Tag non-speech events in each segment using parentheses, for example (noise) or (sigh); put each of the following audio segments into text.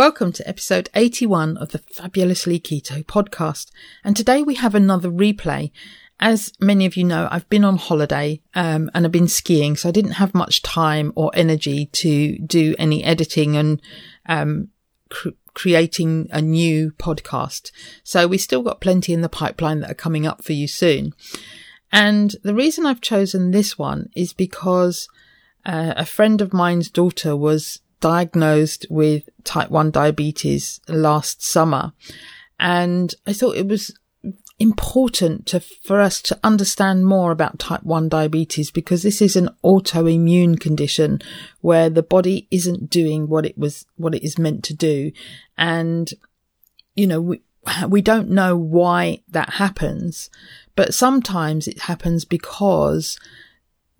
Welcome to episode 81 of the Fabulously Keto podcast. And today we have another replay. As many of you know, I've been on holiday um, and I've been skiing, so I didn't have much time or energy to do any editing and um, cr- creating a new podcast. So we still got plenty in the pipeline that are coming up for you soon. And the reason I've chosen this one is because uh, a friend of mine's daughter was diagnosed with type 1 diabetes last summer. And I thought it was important to, for us to understand more about type 1 diabetes because this is an autoimmune condition where the body isn't doing what it was, what it is meant to do. And, you know, we, we don't know why that happens, but sometimes it happens because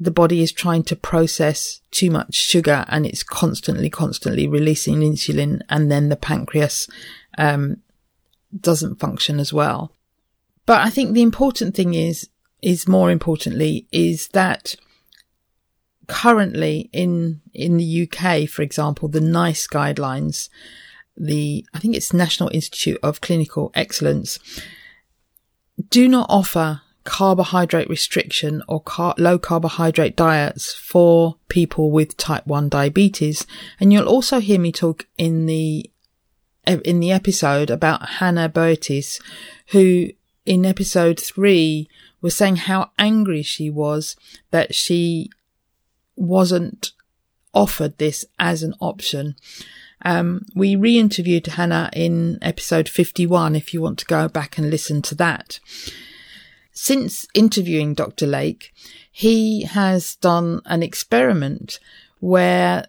the body is trying to process too much sugar and it's constantly, constantly releasing insulin and then the pancreas, um, doesn't function as well. But I think the important thing is, is more importantly, is that currently in, in the UK, for example, the NICE guidelines, the, I think it's National Institute of Clinical Excellence, do not offer carbohydrate restriction or car- low carbohydrate diets for people with type 1 diabetes. And you'll also hear me talk in the in the episode about Hannah Boetis, who in episode three was saying how angry she was that she wasn't offered this as an option. Um, we re-interviewed Hannah in episode 51 if you want to go back and listen to that. Since interviewing Dr. Lake, he has done an experiment where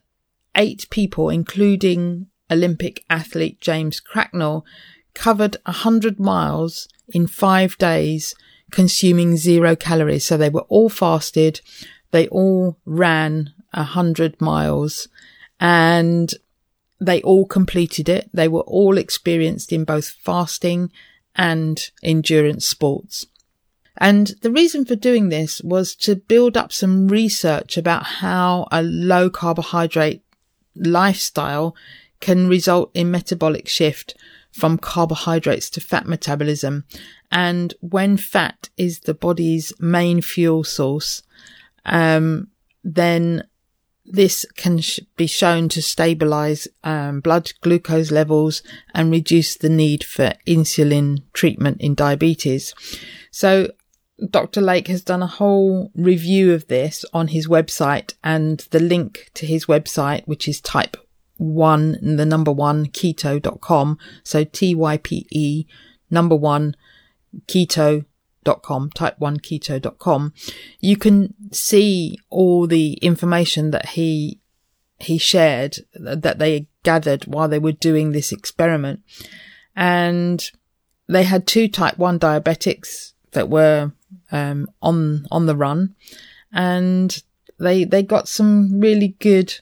eight people, including Olympic athlete James Cracknell, covered 100 miles in five days, consuming zero calories. So they were all fasted. They all ran 100 miles and they all completed it. They were all experienced in both fasting and endurance sports. And the reason for doing this was to build up some research about how a low carbohydrate lifestyle can result in metabolic shift from carbohydrates to fat metabolism. And when fat is the body's main fuel source, um, then this can sh- be shown to stabilize um, blood glucose levels and reduce the need for insulin treatment in diabetes. So Dr. Lake has done a whole review of this on his website and the link to his website, which is type one, the number one keto.com. So T-Y-P-E number one keto.com, type one keto.com. You can see all the information that he, he shared that they gathered while they were doing this experiment. And they had two type one diabetics that were um, on on the run, and they they got some really good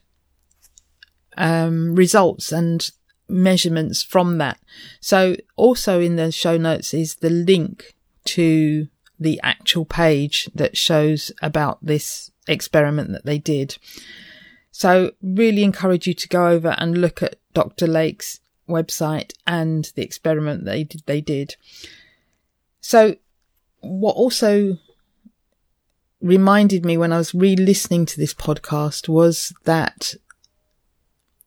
um, results and measurements from that. So also in the show notes is the link to the actual page that shows about this experiment that they did. So really encourage you to go over and look at Dr. Lake's website and the experiment they did, they did. So what also reminded me when I was re-listening to this podcast was that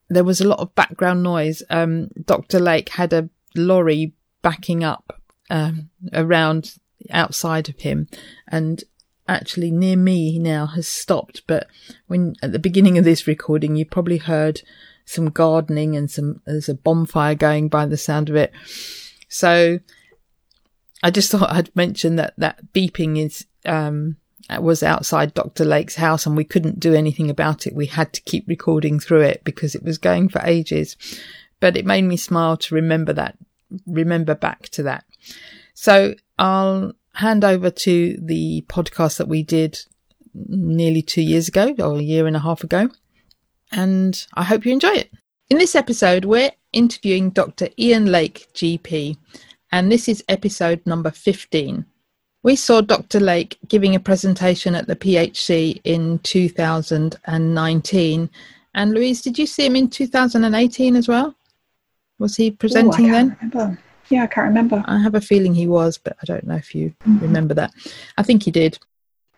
there was a lot of background noise. Um, Dr. Lake had a lorry backing up um, around outside of him, and actually near me now has stopped. But when at the beginning of this recording, you probably heard some gardening and some there's a bonfire going by the sound of it. So I just (laughs) thought I'd mention that that beeping is um, was outside Dr. Lake's house and we couldn't do anything about it. We had to keep recording through it because it was going for ages. But it made me smile to remember that, remember back to that. So I'll hand over to the podcast that we did nearly two years ago or a year and a half ago. And I hope you enjoy it. In this episode, we're interviewing Dr. Ian Lake, GP, and this is episode number 15. We saw Dr. Lake giving a presentation at the PHC in 2019. And Louise, did you see him in 2018 as well? Was he presenting Ooh, then? Remember. Yeah, I can't remember. I have a feeling he was, but I don't know if you mm-hmm. remember that. I think he did.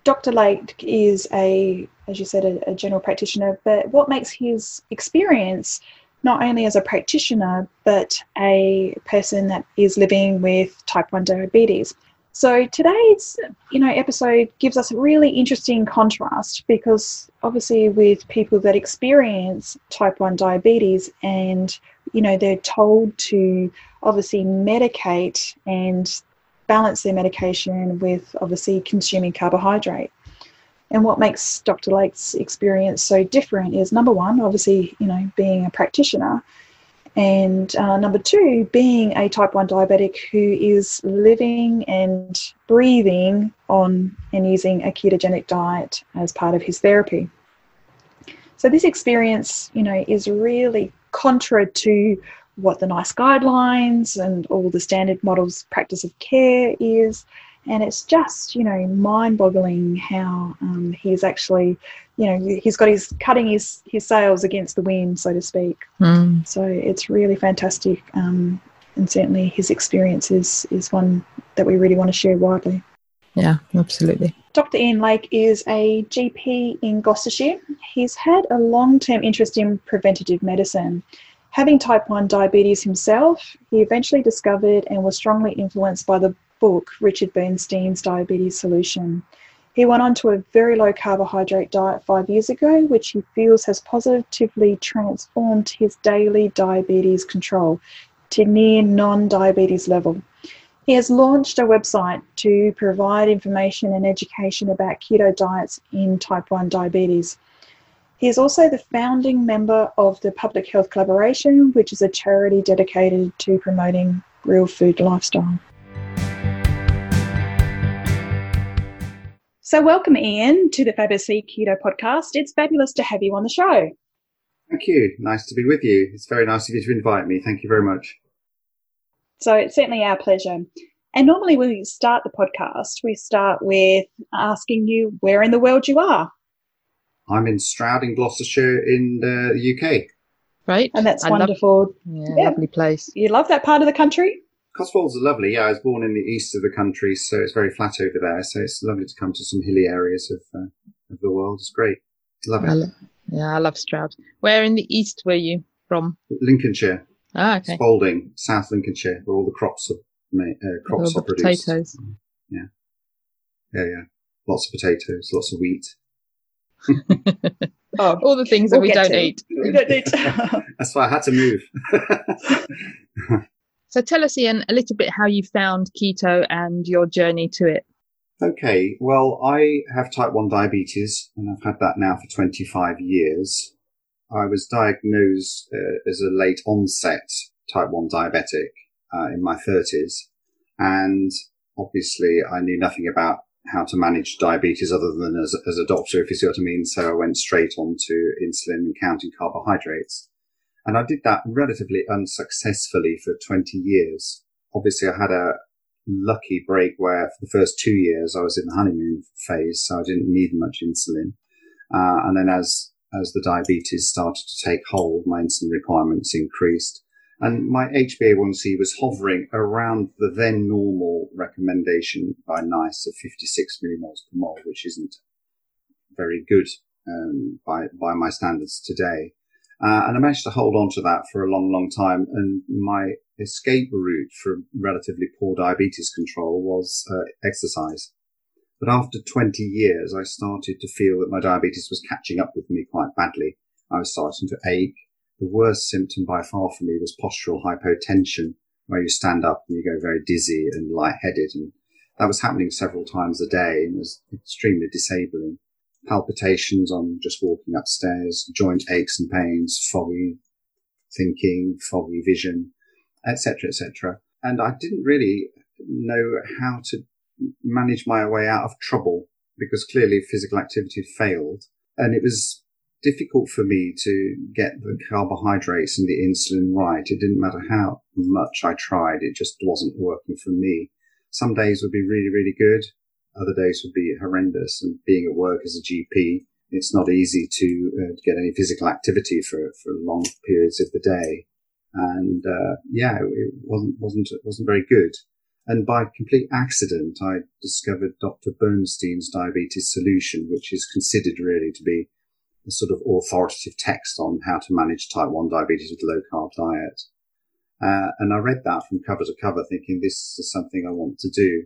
Dr. Lake is a, as you said, a, a general practitioner, but what makes his experience not only as a practitioner, but a person that is living with type 1 diabetes. So today's you know episode gives us a really interesting contrast because obviously with people that experience type 1 diabetes and you know they're told to obviously medicate and balance their medication with obviously consuming carbohydrate. And what makes Dr. Lake's experience so different is number one, obviously, you know, being a practitioner, and uh, number two, being a type 1 diabetic who is living and breathing on and using a ketogenic diet as part of his therapy. So, this experience, you know, is really contra to what the NICE guidelines and all the standard models practice of care is and it's just you know mind boggling how um, he's actually you know he's got his cutting his his sails against the wind so to speak mm. so it's really fantastic um, and certainly his experience is is one that we really want to share widely yeah absolutely Dr. Ian Lake is a GP in Gloucestershire. He's had a long term interest in preventative medicine. Having type 1 diabetes himself, he eventually discovered and was strongly influenced by the book, Richard Bernstein's Diabetes Solution. He went on to a very low carbohydrate diet five years ago, which he feels has positively transformed his daily diabetes control to near non diabetes level. He has launched a website to provide information and education about keto diets in type 1 diabetes. He is also the founding member of the Public Health Collaboration, which is a charity dedicated to promoting real food lifestyle. So, welcome, Ian, to the Fabulously Keto podcast. It's fabulous to have you on the show. Thank you. Nice to be with you. It's very nice of you to invite me. Thank you very much. So, it's certainly our pleasure. And normally, when we start the podcast, we start with asking you where in the world you are. I'm in Stroud in Gloucestershire in the UK. Right. And that's I wonderful. Love, yeah, yeah, lovely place. You love that part of the country? Cotswolds are lovely. Yeah, I was born in the east of the country, so it's very flat over there. So it's lovely to come to some hilly areas of uh, of the world. It's great. Love it. I lo- yeah, I love Stroud. Where in the east were you from? Lincolnshire. Ah, okay. Spalding, South Lincolnshire, where all the crops are uh, crops all are produced. Potatoes. Yeah, yeah, yeah. Lots of potatoes, lots of wheat. (laughs) oh, all the things we'll that we don't eat. We don't eat. That's why I had to move. (laughs) So tell us, Ian, a little bit how you found keto and your journey to it. Okay, well, I have type 1 diabetes and I've had that now for 25 years. I was diagnosed uh, as a late onset type 1 diabetic uh, in my 30s. And obviously, I knew nothing about how to manage diabetes other than as, as a doctor, if you see what I mean. So I went straight on to insulin and counting carbohydrates. And I did that relatively unsuccessfully for 20 years. Obviously, I had a lucky break where for the first two years I was in the honeymoon phase, so I didn't need much insulin. Uh, and then as, as the diabetes started to take hold, my insulin requirements increased. And my HbA1c was hovering around the then normal recommendation by NICE of 56 millimoles per mole, which isn't very good um, by by my standards today. Uh, and I managed to hold on to that for a long, long time. And my escape route from relatively poor diabetes control was uh, exercise. But after 20 years, I started to feel that my diabetes was catching up with me quite badly. I was starting to ache. The worst symptom by far for me was postural hypotension, where you stand up and you go very dizzy and lightheaded. And that was happening several times a day and was extremely disabling. Palpitations on just walking upstairs, joint aches and pains, foggy thinking, foggy vision, etc., etc. And I didn't really know how to manage my way out of trouble because clearly physical activity failed. And it was difficult for me to get the carbohydrates and the insulin right. It didn't matter how much I tried. It just wasn't working for me. Some days would be really, really good. Other days would be horrendous. And being at work as a GP, it's not easy to uh, get any physical activity for, for long periods of the day. And, uh, yeah, it wasn't, wasn't, wasn't very good. And by complete accident, I discovered Dr. Bernstein's diabetes solution, which is considered really to be a sort of authoritative text on how to manage type 1 diabetes with a low carb diet. Uh, and I read that from cover to cover thinking this is something I want to do.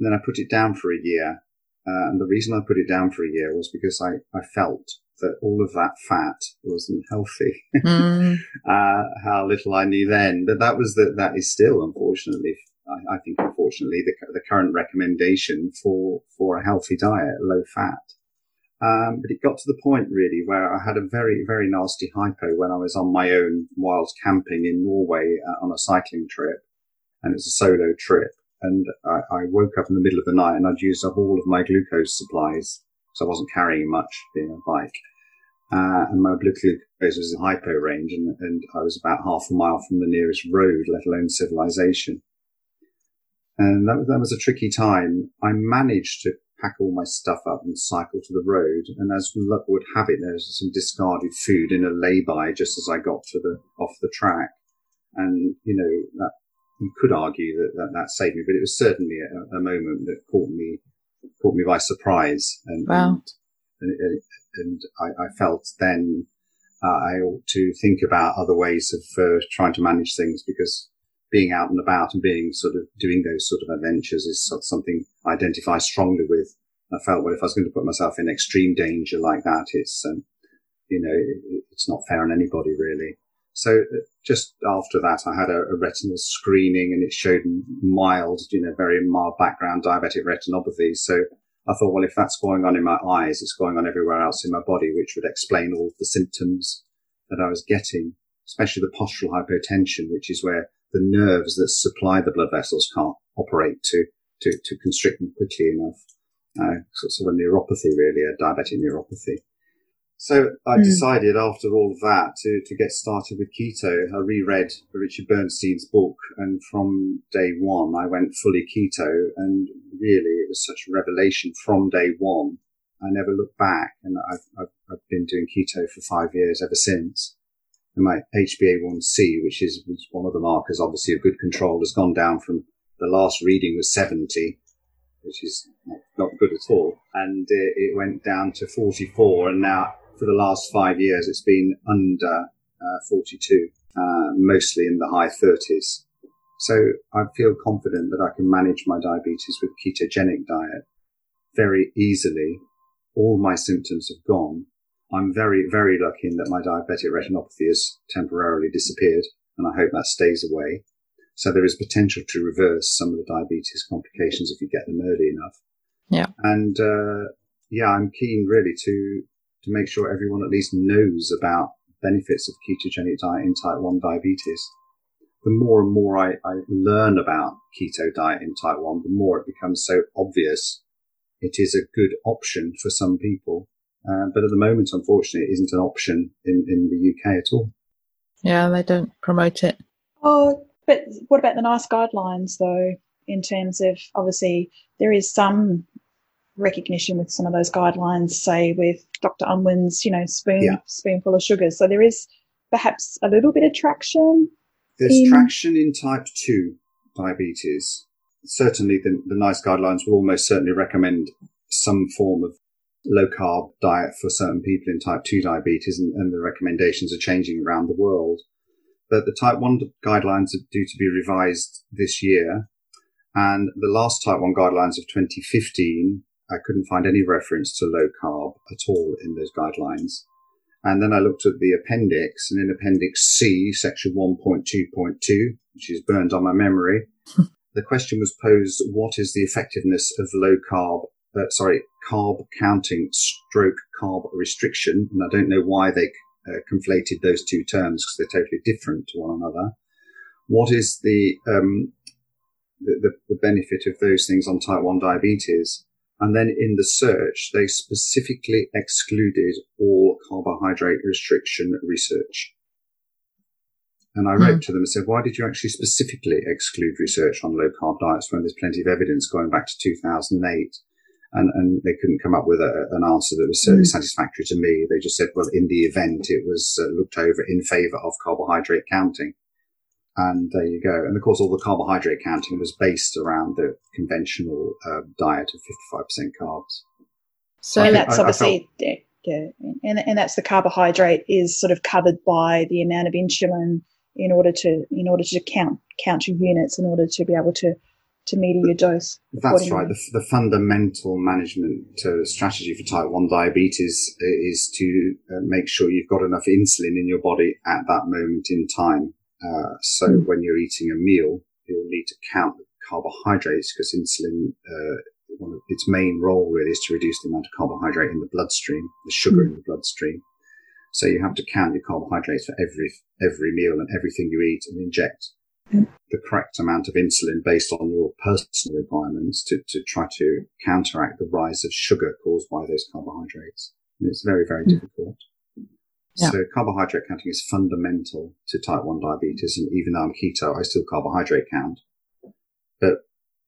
And then I put it down for a year. Uh, and the reason I put it down for a year was because I, I felt that all of that fat wasn't healthy. (laughs) Mm. uh, how little I knew then, but that was that, that is still, unfortunately, I, I think, unfortunately, the, the current recommendation for, for a healthy diet, low fat. Um, but it got to the point really where I had a very, very nasty hypo when I was on my own whilst camping in Norway uh, on a cycling trip. And it was a solo trip. And I, I, woke up in the middle of the night and I'd used up all of my glucose supplies. So I wasn't carrying much being a bike. Uh, and my blood glucose was in hypo range and, and I was about half a mile from the nearest road, let alone civilization. And that, that was a tricky time. I managed to pack all my stuff up and cycle to the road. And as luck would have it, there was some discarded food in a lay-by just as I got to the off the track. And you know that you could argue that that, that saved me, but it was certainly a, a moment that caught me caught me by surprise. And wow. and, and, and I, I, felt then uh, I ought to think about other ways of uh, trying to manage things because being out and about and being sort of doing those sort of adventures is sort of something I identify strongly with. I felt, well, if I was going to put myself in extreme danger like that, it's, um, you know, it, it's not fair on anybody really. So uh, just after that, I had a, a, retinal screening and it showed mild, you know, very mild background diabetic retinopathy. So I thought, well, if that's going on in my eyes, it's going on everywhere else in my body, which would explain all the symptoms that I was getting, especially the postural hypotension, which is where the nerves that supply the blood vessels can't operate to, to, to constrict them quickly enough. Uh, sort of a neuropathy, really, a diabetic neuropathy. So I mm. decided after all of that to, to get started with keto. I reread Richard Bernstein's book and from day one I went fully keto and really it was such a revelation from day one. I never looked back and I've, I've, I've been doing keto for five years ever since and my HbA1c, which is one of the markers, obviously, of good control, has gone down from the last reading was 70, which is not good at all. And it, it went down to 44. And now for the last five years, it's been under uh, 42, uh, mostly in the high 30s. So I feel confident that I can manage my diabetes with ketogenic diet very easily. All my symptoms have gone I'm very, very lucky in that my diabetic retinopathy has temporarily disappeared, and I hope that stays away. So there is potential to reverse some of the diabetes complications if you get them early enough. Yeah. And uh, yeah, I'm keen really to to make sure everyone at least knows about benefits of ketogenic diet in type 1 diabetes. The more and more I, I learn about keto diet in type 1, the more it becomes so obvious it is a good option for some people uh, but at the moment, unfortunately, it isn't an option in, in the UK at all. Yeah, they don't promote it. Oh, but what about the NICE guidelines, though, in terms of obviously there is some recognition with some of those guidelines, say with Dr. Unwin's, you know, spoon yeah. spoonful of sugar. So there is perhaps a little bit of traction. There's in... traction in type 2 diabetes. Certainly, the, the NICE guidelines will almost certainly recommend some form of low carb diet for certain people in type 2 diabetes, and, and the recommendations are changing around the world. But the type 1 guidelines are due to be revised this year. And the last type 1 guidelines of 2015, I couldn't find any reference to low carb at all in those guidelines. And then I looked at the appendix, and in Appendix C, section 1.2.2, which is burned on my memory, (laughs) the question was posed, what is the effectiveness of low carb, uh, sorry, carb counting stroke carb restriction? And I don't know why they uh, conflated those two terms because they're totally different to one another. What is the, um, the, the, the benefit of those things on type 1 diabetes? And then in the search, they specifically excluded all carbohydrate restriction research. And I wrote mm. to them and said, why did you actually specifically exclude research on low carb diets when there's plenty of evidence going back to 2008? And, and they couldn't come up with a, an answer that was certainly mm. satisfactory to me. They just said, well, in the event, it was uh, looked over in favor of carbohydrate counting. And there you go. And of course, all the carbohydrate counting was based around the conventional uh, diet of 55% carbs. So, and that's I, obviously, I felt, yeah, and, and that's the carbohydrate is sort of covered by the amount of insulin in order to in order to count count your units in order to be able to to meter your dose. That's right. The, the fundamental management uh, strategy for type 1 diabetes is to uh, make sure you've got enough insulin in your body at that moment in time. Uh, so mm. when you're eating a meal, you'll need to count the carbohydrates because insulin, uh, one of its main role really is to reduce the amount of carbohydrate in the bloodstream, the sugar mm. in the bloodstream. So you have to count your carbohydrates for every every meal and everything you eat and inject mm. the correct amount of insulin based on your personal requirements to, to try to counteract the rise of sugar caused by those carbohydrates. And it's very, very mm. difficult. So carbohydrate counting is fundamental to type 1 diabetes. And even though I'm keto, I still carbohydrate count. But,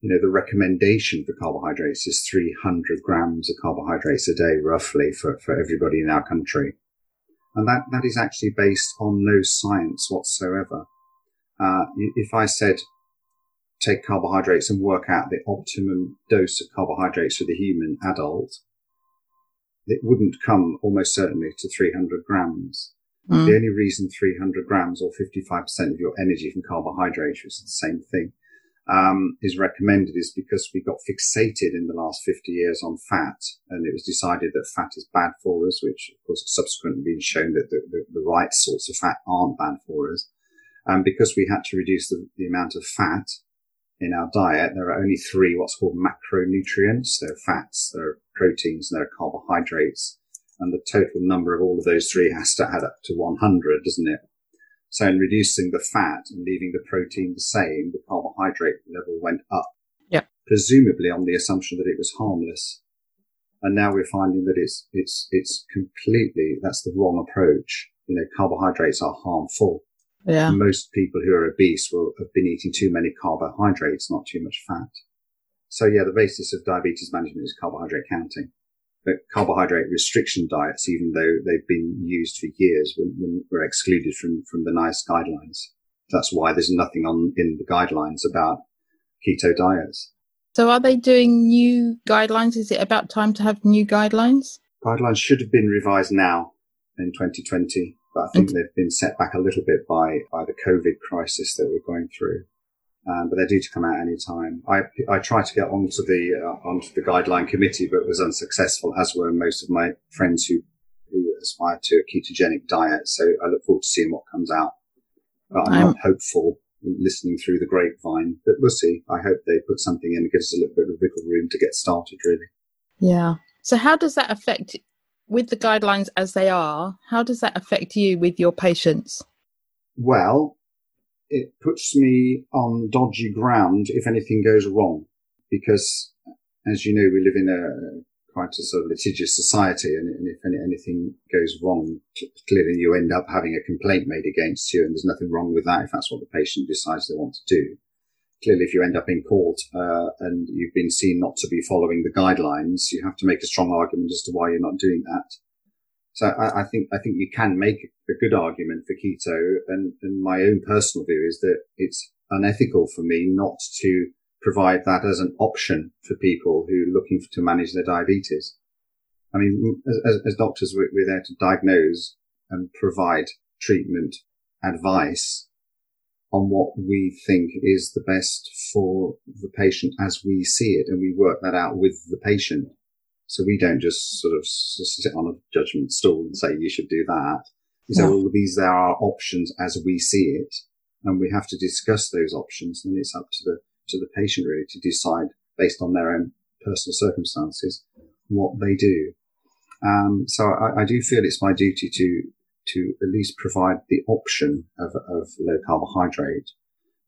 you know, the recommendation for carbohydrates is 300 grams of carbohydrates a day, roughly, for, for everybody in our country. And that, that is actually based on no science whatsoever. Uh, if I said, take carbohydrates and work out the optimum dose of carbohydrates for the human adult, it wouldn't come almost certainly to 300 grams. Mm. The only reason 300 grams or 55% of your energy from carbohydrates, which is the same thing, um, is recommended is because we got fixated in the last 50 years on fat and it was decided that fat is bad for us, which of course has subsequently been shown that the, the, the right sorts of fat aren't bad for us. And because we had to reduce the, the amount of fat in our diet, there are only three what's called macronutrients. There are fats, there are proteins, and there are carbohydrates. And the total number of all of those three has to add up to 100, doesn't it? So in reducing the fat and leaving the protein the same, the carbohydrate level went up. Yeah. Presumably on the assumption that it was harmless. And now we're finding that it's, it's, it's completely, that's the wrong approach. You know, carbohydrates are harmful. Yeah. Most people who are obese will have been eating too many carbohydrates, not too much fat. So yeah, the basis of diabetes management is carbohydrate counting. But carbohydrate restriction diets, even though they've been used for years, were excluded from, from the NICE guidelines. That's why there's nothing on in the guidelines about keto diets. So are they doing new guidelines? Is it about time to have new guidelines? Guidelines should have been revised now in 2020 but I think they've been set back a little bit by, by the COVID crisis that we're going through. Um, but they're due to come out any time. I, I tried to get onto the uh, onto the guideline committee, but was unsuccessful, as were most of my friends who who aspire to a ketogenic diet. So I look forward to seeing what comes out. But I'm, I'm not hopeful listening through the grapevine, but we'll see. I hope they put something in that gives us a little bit of wiggle room to get started, really. Yeah. So how does that affect with the guidelines as they are, how does that affect you with your patients? Well, it puts me on dodgy ground if anything goes wrong, because as you know, we live in a quite a sort of litigious society, and, if any, anything goes wrong, clearly you end up having a complaint made against you, and there's nothing wrong with that if that's what the patient decides they want to do clearly, if you end up in court uh, and you've been seen not to be following the guidelines, you have to make a strong argument as to why you're not doing that. So I, I think I think you can make a good argument for keto, and, and my own personal view is that it's unethical for me not to provide that as an option for people who are looking to manage their diabetes. I mean, as, as doctors, we're, we're there to diagnose and provide treatment advice on what we think is the best for the patient as we see it. And we work that out with the patient. So we don't just sort of sit on a judgment stool and say, you should do that. We say, well, these are our options as we see it. And we have to discuss those options. And it's up to the, to the patient really to decide based on their own personal circumstances what they do. Um, so I, I, do feel it's my duty to to at least provide the option of, of low carbohydrate.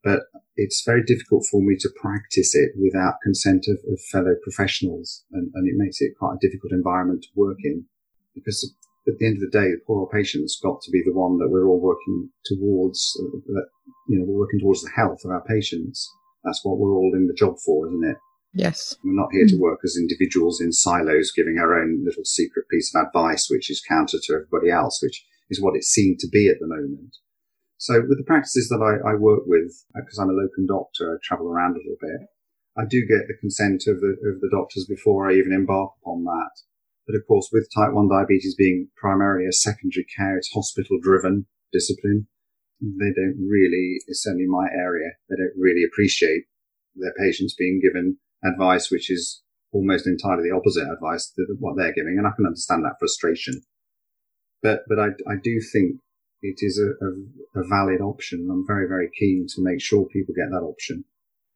But it's very difficult for me to practice it without consent of, of fellow professionals. And, and, it makes it quite a difficult environment to work in because at the end of the day, the poor old patient's got to be the one that we're all working towards, uh, that, you know, we're working towards the health of our patients. That's what we're all in the job for, isn't it? Yes. We're not here to work as individuals in silos, giving our own little secret piece of advice, which is counter to everybody else, which is what it seemed to be at the moment. So with the practices that I, I work with, because uh, I'm a locum doctor, I travel around a little bit, I do get the consent of the, of the doctors before I even embark upon that. But of course, with type 1 diabetes being primarily a secondary care, it's hospital driven discipline. They don't really, it's certainly my area, they don't really appreciate their patients being given advice, which is almost entirely the opposite advice to what they're giving. And I can understand that frustration. But, but I, I do think it is a, a, a valid option. I'm very, very keen to make sure people get that option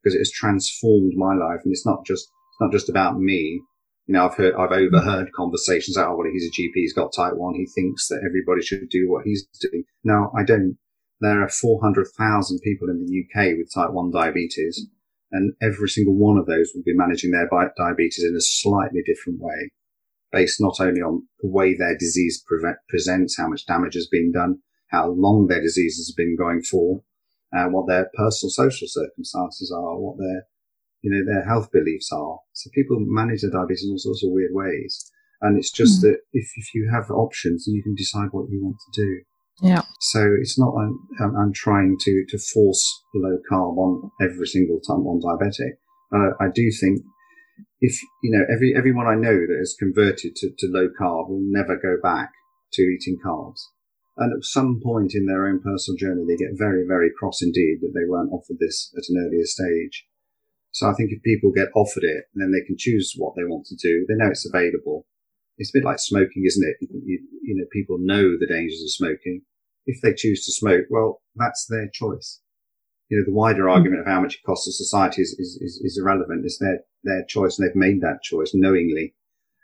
because it has transformed my life. And it's not just, it's not just about me. You know, I've heard, I've overheard conversations out, oh, well, he's a GP, he's got type one. He thinks that everybody should do what he's doing. No, I don't. There are 400,000 people in the UK with type one diabetes and every single one of those will be managing their diabetes in a slightly different way based not only on the way their disease pre- presents, how much damage has been done, how long their disease has been going for, uh, what their personal social circumstances are, what their, you know, their health beliefs are. So people manage their diabetes in all sorts of weird ways. And it's just mm. that if, if you have options, you can decide what you want to do. Yeah. So it's not, I'm, I'm trying to, to force low carb on every single type one diabetic. Uh, I do think if you know every everyone I know that has converted to, to low carb will never go back to eating carbs. And at some point in their own personal journey, they get very, very cross indeed that they weren't offered this at an earlier stage. So I think if people get offered it, then they can choose what they want to do. They know it's available. It's a bit like smoking, isn't it? You, you know, people know the dangers of smoking. If they choose to smoke, well, that's their choice you know, the wider hmm. argument of how much it costs to society is, is, is, is irrelevant. It's their, their choice and they've made that choice knowingly.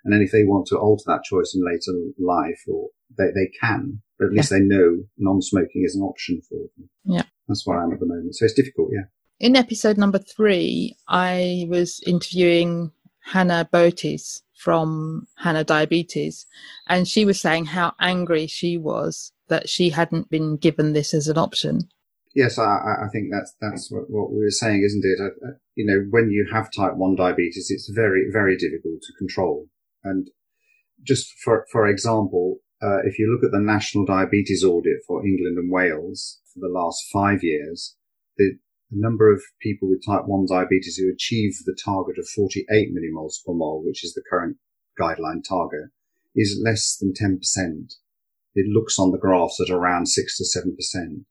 And then if they want to alter that choice in later life or they, they can, but at least yeah. they know non-smoking is an option for them. Yeah. That's where I am at the moment. So it's difficult. Yeah. In episode number three, I was interviewing Hannah Botis from Hannah Diabetes, and she was saying how angry she was that she hadn't been given this as an option. Yes, I, I think that's that's what, what, we were saying, isn't it? I, you know, when you have type one diabetes, it's very very difficult to control. And just for for example, uh, if you look at the national diabetes audit for England and Wales for the last five years, the, the number of people with type one diabetes who achieve the target of 48 millimoles per mole, which is the current guideline target, is less than 10%. It looks on the graphs at around six to seven percent.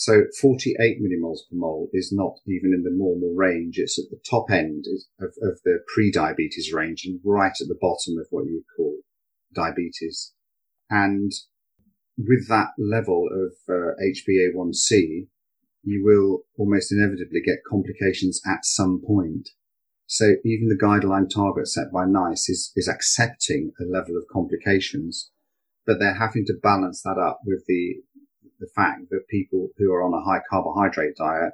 So 48 millimoles per mole is not even in the normal range. It's at the top end of, of the pre-diabetes range and right at the bottom of what you call diabetes. And with that level of uh, HbA1c, you will almost inevitably get complications at some point. So even the guideline target set by NICE is, is accepting a level of complications, but they're having to balance that up with the the fact that people who are on a high carbohydrate diet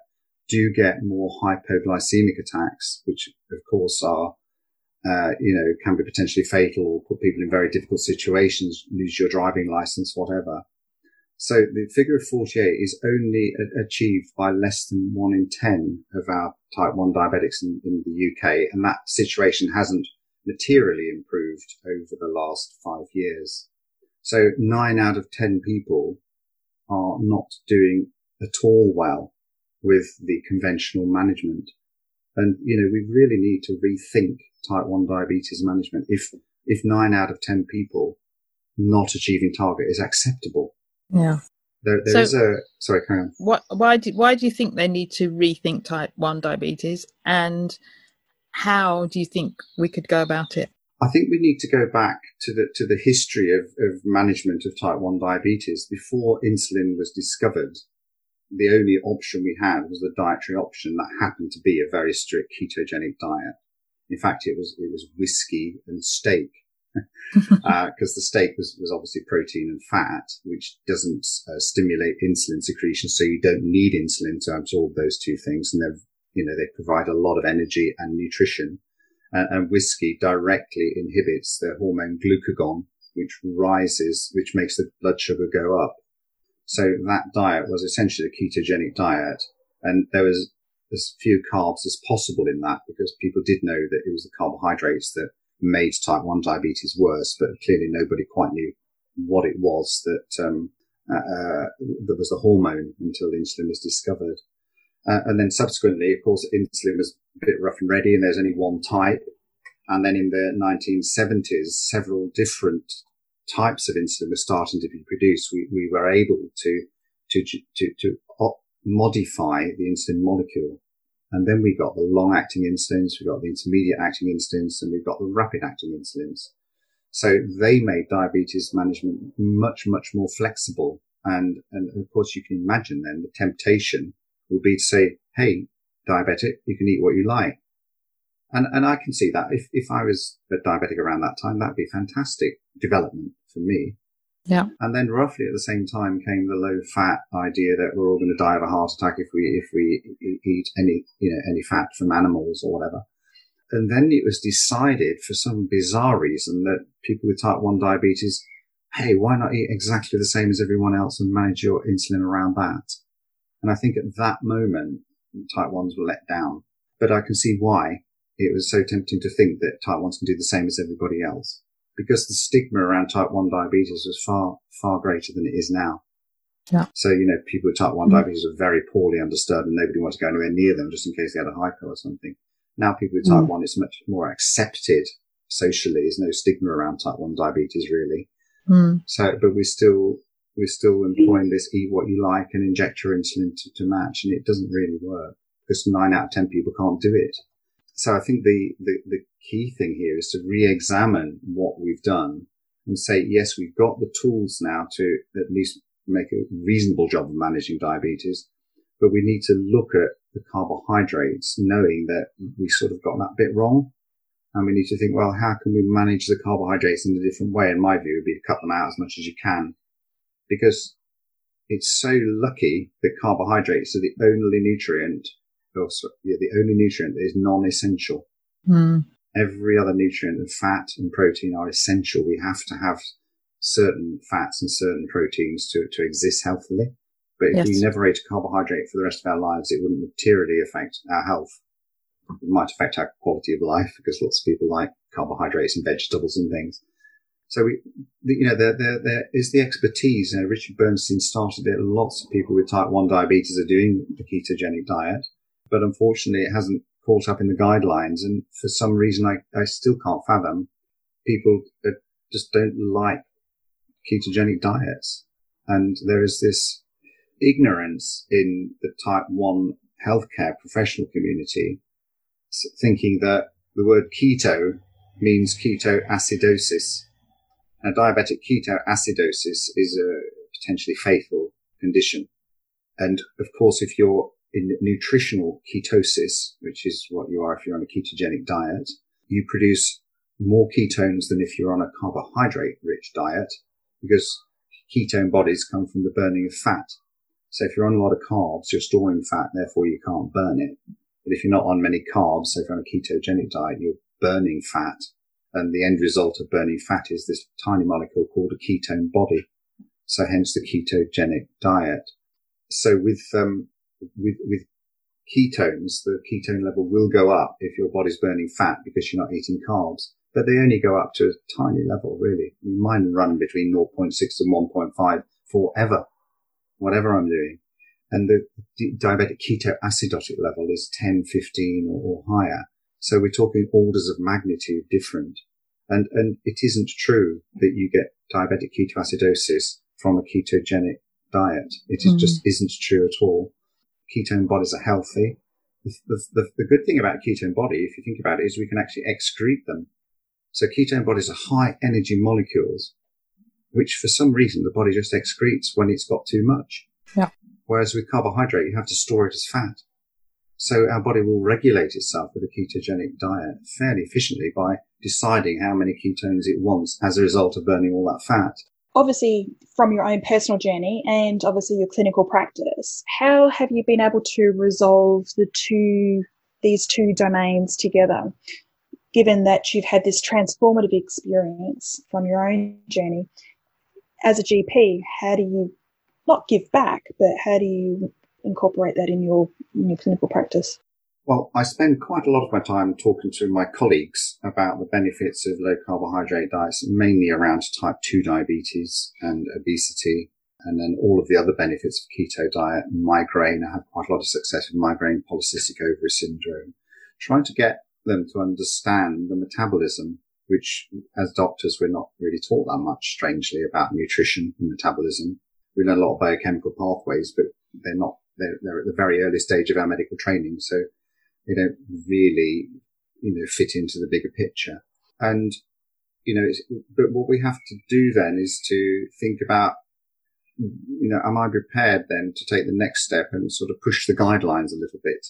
do get more hypoglycemic attacks, which of course are, uh, you know, can be potentially fatal put people in very difficult situations, lose your driving license, whatever. So the figure of 48 is only achieved by less than one in 10 of our type 1 diabetics in, in the UK. And that situation hasn't materially improved over the last five years. So nine out of 10 people are not doing at all well with the conventional management. And, you know, we really need to rethink type 1 diabetes management. If if nine out of 10 people not achieving target is acceptable. Yeah. There, there so, a, sorry, carry on. What, why do, why do you think they need to rethink type 1 diabetes and how do you think we could go about it? I think we need to go back to the to the history of, of management of type 1 diabetes. Before insulin was discovered, the only option we had was the dietary option that happened to be a very strict ketogenic diet. In fact, it was it was whiskey and steak because (laughs) uh, the steak was, was obviously protein and fat, which doesn't uh, stimulate insulin secretion. So you don't need insulin to absorb those two things. And they're, you know, they provide a lot of energy and nutrition. And, and whiskey directly inhibits the hormone glucagon, which rises, which makes the blood sugar go up. So that diet was essentially a ketogenic diet. And there was as few carbs as possible in that because people did know that it was the carbohydrates that made type 1 diabetes worse, but clearly nobody quite knew what it was that, um, uh, uh, that was the hormone until insulin was discovered. Uh, and then subsequently, of course, insulin was a bit rough and ready and there's only one type. And then in the 1970s, several different types of insulin were starting to be produced. We, we were able to, to, to, to modify the insulin molecule and then we got the long acting insulins, we got the intermediate acting insulins, and we've got the rapid acting insulins. So they made diabetes management much, much more flexible. And, and of course you can imagine then the temptation would be to say, Hey, diabetic, you can eat what you like. And, and I can see that if, if I was a diabetic around that time, that'd be fantastic development for me. Yeah. And then roughly at the same time came the low fat idea that we're all going to die of a heart attack if we, if we eat any, you know, any fat from animals or whatever. And then it was decided for some bizarre reason that people with type 1 diabetes, hey, why not eat exactly the same as everyone else and manage your insulin around that? And I think at that moment, type 1s were let down. But I can see why it was so tempting to think that type 1s can do the same as everybody else because the stigma around type 1 diabetes was far, far greater than it is now. Yeah. So, you know, people with type 1 mm-hmm. diabetes are very poorly understood and nobody wants to go anywhere near them just in case they had a hypo or something. Now people with type mm. 1 is much more accepted socially. There's no stigma around type 1 diabetes really. Mm. So, but we're still, we're still employing this eat what you like and inject your insulin to, to match and it doesn't really work because nine out of 10 people can't do it. So I think the, the, the key thing here is to re-examine what we've done and say, yes, we've got the tools now to at least make a reasonable job of managing diabetes, but we need to look at the carbohydrates knowing that we sort of got that bit wrong. And we need to think, well, how can we manage the carbohydrates in a different way? In my view, would be to cut them out as much as you can because it's so lucky that carbohydrates are the only nutrient or yeah, the only nutrient that is non-essential. Mm. Every other nutrient and fat and protein are essential. We have to have certain fats and certain proteins to, to exist healthily. But if yes. we never ate a carbohydrate for the rest of our lives, it wouldn't materially affect our health. It might affect our quality of life because lots of people like carbohydrates and vegetables and things. So we, you know, there, there, there is the expertise. You know, Richard Bernstein started it. Lots of people with type 1 diabetes are doing the ketogenic diet but unfortunately it hasn't caught up in the guidelines. And for some reason, I, I still can't fathom people just don't like ketogenic diets. And there is this ignorance in the type one healthcare professional community thinking that the word keto means ketoacidosis. Now, diabetic ketoacidosis is a potentially fatal condition. And of course, if you're in nutritional ketosis, which is what you are if you're on a ketogenic diet, you produce more ketones than if you're on a carbohydrate rich diet because ketone bodies come from the burning of fat. So if you're on a lot of carbs, you're storing fat, therefore you can't burn it. But if you're not on many carbs, so if you're on a ketogenic diet, you're burning fat. And the end result of burning fat is this tiny molecule called a ketone body. So hence the ketogenic diet. So with, um, with, with ketones, the ketone level will go up if your body's burning fat because you're not eating carbs, but they only go up to a tiny level, really. I mean, mine run between 0.6 and 1.5 forever, whatever I'm doing. And the diabetic ketoacidotic level is 10, 15 or, or higher. So we're talking orders of magnitude different. And, and it isn't true that you get diabetic ketoacidosis from a ketogenic diet. It is mm. just isn't true at all. Ketone bodies are healthy. The, the, the, good thing about ketone body, if you think about it, is we can actually excrete them. So ketone bodies are high energy molecules, which for some reason the body just excretes when it's got too much. Yeah. Whereas with carbohydrate, you have to store it as fat. So our body will regulate itself with a ketogenic diet fairly efficiently by deciding how many ketones it wants as a result of burning all that fat. Obviously, from your own personal journey and obviously your clinical practice, how have you been able to resolve the two, these two domains together? Given that you've had this transformative experience from your own journey as a GP, how do you not give back, but how do you incorporate that in your in your clinical practice? Well, I spend quite a lot of my time talking to my colleagues about the benefits of low carbohydrate diets, mainly around type 2 diabetes and obesity, and then all of the other benefits of keto diet, migraine. I have quite a lot of success with migraine, polycystic ovary syndrome, trying to get them to understand the metabolism, which as doctors, we're not really taught that much, strangely, about nutrition and metabolism. We learn a lot of biochemical pathways, but they're not, they're, they're at the very early stage of our medical training. So they don't really, you know, fit into the bigger picture. And, you know, but what we have to do then is to think about, you know, am I prepared then to take the next step and sort of push the guidelines a little bit?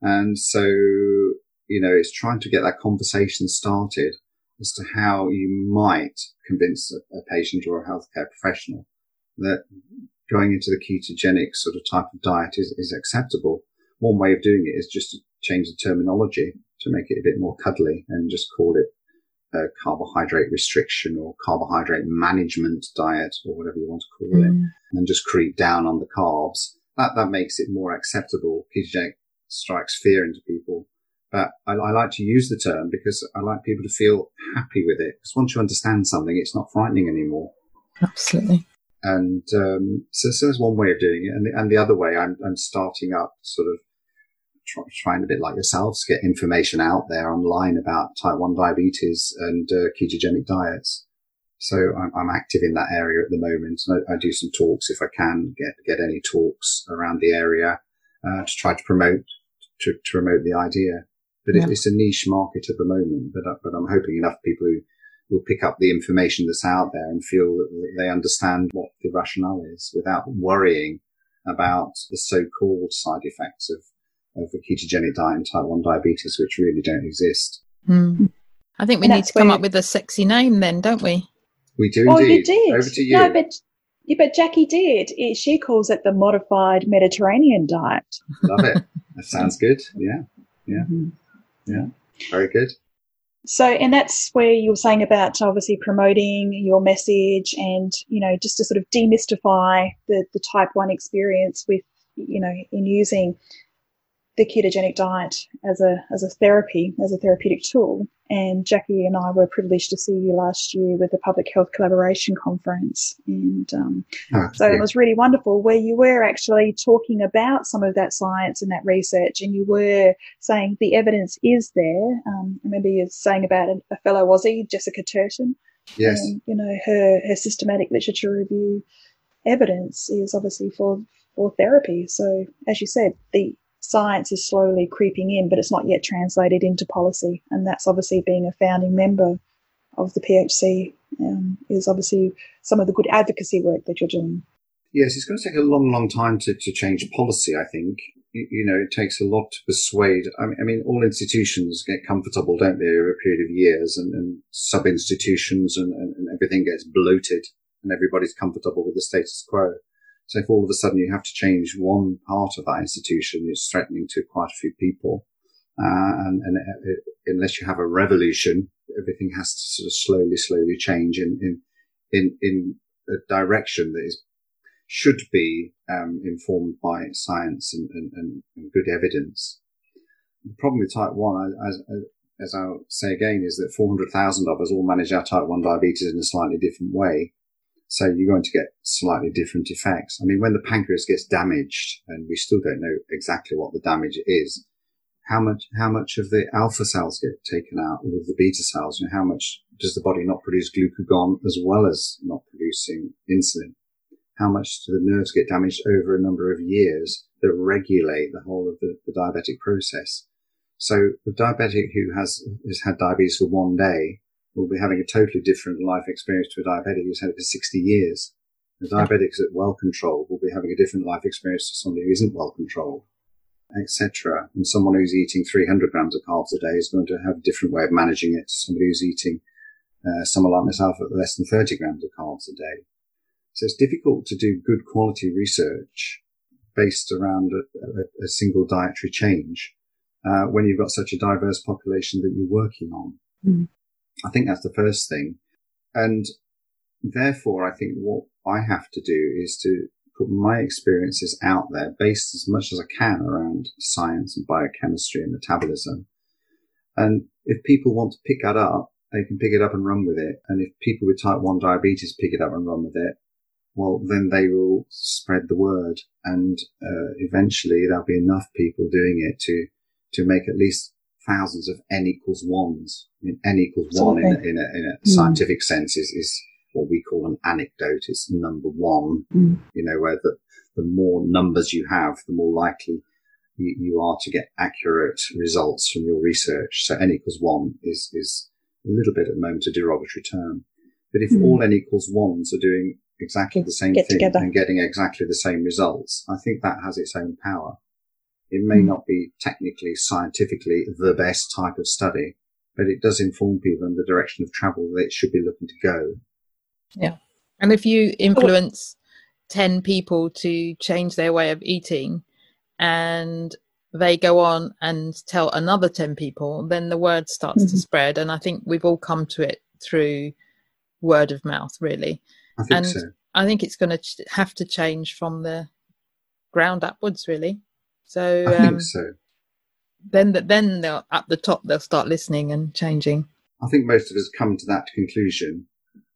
And so, you know, it's trying to get that conversation started as to how you might convince a, a patient or a healthcare professional that going into the ketogenic sort of type of diet is, is acceptable. One way of doing it is just to change the terminology to make it a bit more cuddly and just call it a carbohydrate restriction or carbohydrate management diet or whatever you want to call mm. it and just creep down on the carbs. That, that makes it more acceptable. Ketogenic strikes fear into people. But I, I, like to use the term because I like people to feel happy with it. Because once you understand something, it's not frightening anymore. Absolutely. And um, so, so that's one way of doing it. And the, and the other way, I'm, I'm starting up sort of try, trying a bit like yourselves, get information out there online about type 1 diabetes and uh, ketogenic diets. So I'm, I'm, active in that area at the moment. I, I, do some talks if I can get, get any talks around the area, uh, to try to promote, to, to promote the idea. But yeah. it, it's a niche market at the moment, but, uh, but I'm hoping enough people who will pick up the information that's out there and feel that they understand what the rationale is without worrying about the so-called side effects of of a ketogenic diet and type 1 diabetes, which really don't exist. Mm. I think we and need to come up with a sexy name then, don't we? We do oh, indeed. you did. Over to you. No, but, yeah, but Jackie did. It, she calls it the modified Mediterranean diet. Love it. That sounds good. Yeah. Yeah. Mm-hmm. Yeah. Very good. So, and that's where you were saying about obviously promoting your message and, you know, just to sort of demystify the, the type one experience with, you know, in using the ketogenic diet as a as a therapy, as a therapeutic tool. And Jackie and I were privileged to see you last year with the Public Health Collaboration Conference, and um, oh, so yeah. it was really wonderful. Where you were actually talking about some of that science and that research, and you were saying the evidence is there. Um, I remember you saying about a, a fellow Aussie, Jessica Turton. Yes, and, you know her her systematic literature review evidence is obviously for for therapy. So as you said, the science is slowly creeping in, but it's not yet translated into policy. And that's obviously being a founding member of the PHC um, is obviously some of the good advocacy work that you're doing. Yes, it's going to take a long, long time to, to change policy, I think. You, you know, it takes a lot to persuade. I mean, I mean, all institutions get comfortable, don't they, over a period of years, and, and sub institutions and, and, and everything gets bloated and everybody's comfortable with the status quo. So if all of a sudden you have to change one part of that institution, it's threatening to quite a few people. Uh, and, and it, unless you have a revolution, everything has to sort of slowly, slowly change in, in, in, in a direction that is, should be, um, informed by science and, and, and, good evidence. The problem with type 1, as, as I'll say again, is that 400,000 of us all manage our type 1 diabetes in a slightly different way. So you're going to get slightly different effects. I mean, when the pancreas gets damaged, and we still don't know exactly what the damage is, how much, how much of the alpha cells get taken out with the beta cells and how much does the body not produce glucagon as well as not producing insulin? How much do the nerves get damaged over a number of years that regulate the whole of the, the diabetic process? So a diabetic who has, has had diabetes for one day will be having a totally different life experience to a diabetic who's had it for 60 years. A diabetic who's well controlled will be having a different life experience to somebody who isn't well controlled, etc. And someone who's eating 300 grams of carbs a day is going to have a different way of managing it to somebody who's eating, uh, someone like myself at less than 30 grams of carbs a day. So it's difficult to do good quality research based around a, a, a single dietary change uh, when you've got such a diverse population that you're working on. Mm. I think that's the first thing. And therefore, I think what I have to do is to put my experiences out there based as much as I can around science and biochemistry and metabolism. And if people want to pick that up, they can pick it up and run with it. And if people with type 1 diabetes pick it up and run with it, well, then they will spread the word. And uh, eventually there'll be enough people doing it to, to make at least thousands of n equals ones. I mean, n equals one in, in, a, in a mm. scientific sense is, is what we call an anecdote. It's number one, mm. you know, where the, the more numbers you have, the more likely you, you, are to get accurate results from your research. So n equals one is, is a little bit at the moment a derogatory term. But if mm. all n equals ones are doing exactly the same thing together. and getting exactly the same results, I think that has its own power. It may mm. not be technically, scientifically the best type of study, but it does inform people in the direction of travel that it should be looking to go. Yeah. And if you influence 10 people to change their way of eating and they go on and tell another 10 people, then the word starts mm-hmm. to spread. And I think we've all come to it through word of mouth, really. I think and so. I think it's going to have to change from the ground upwards, really. So, I think um, so. Then, then they'll at the top they'll start listening and changing. I think most of us come to that conclusion,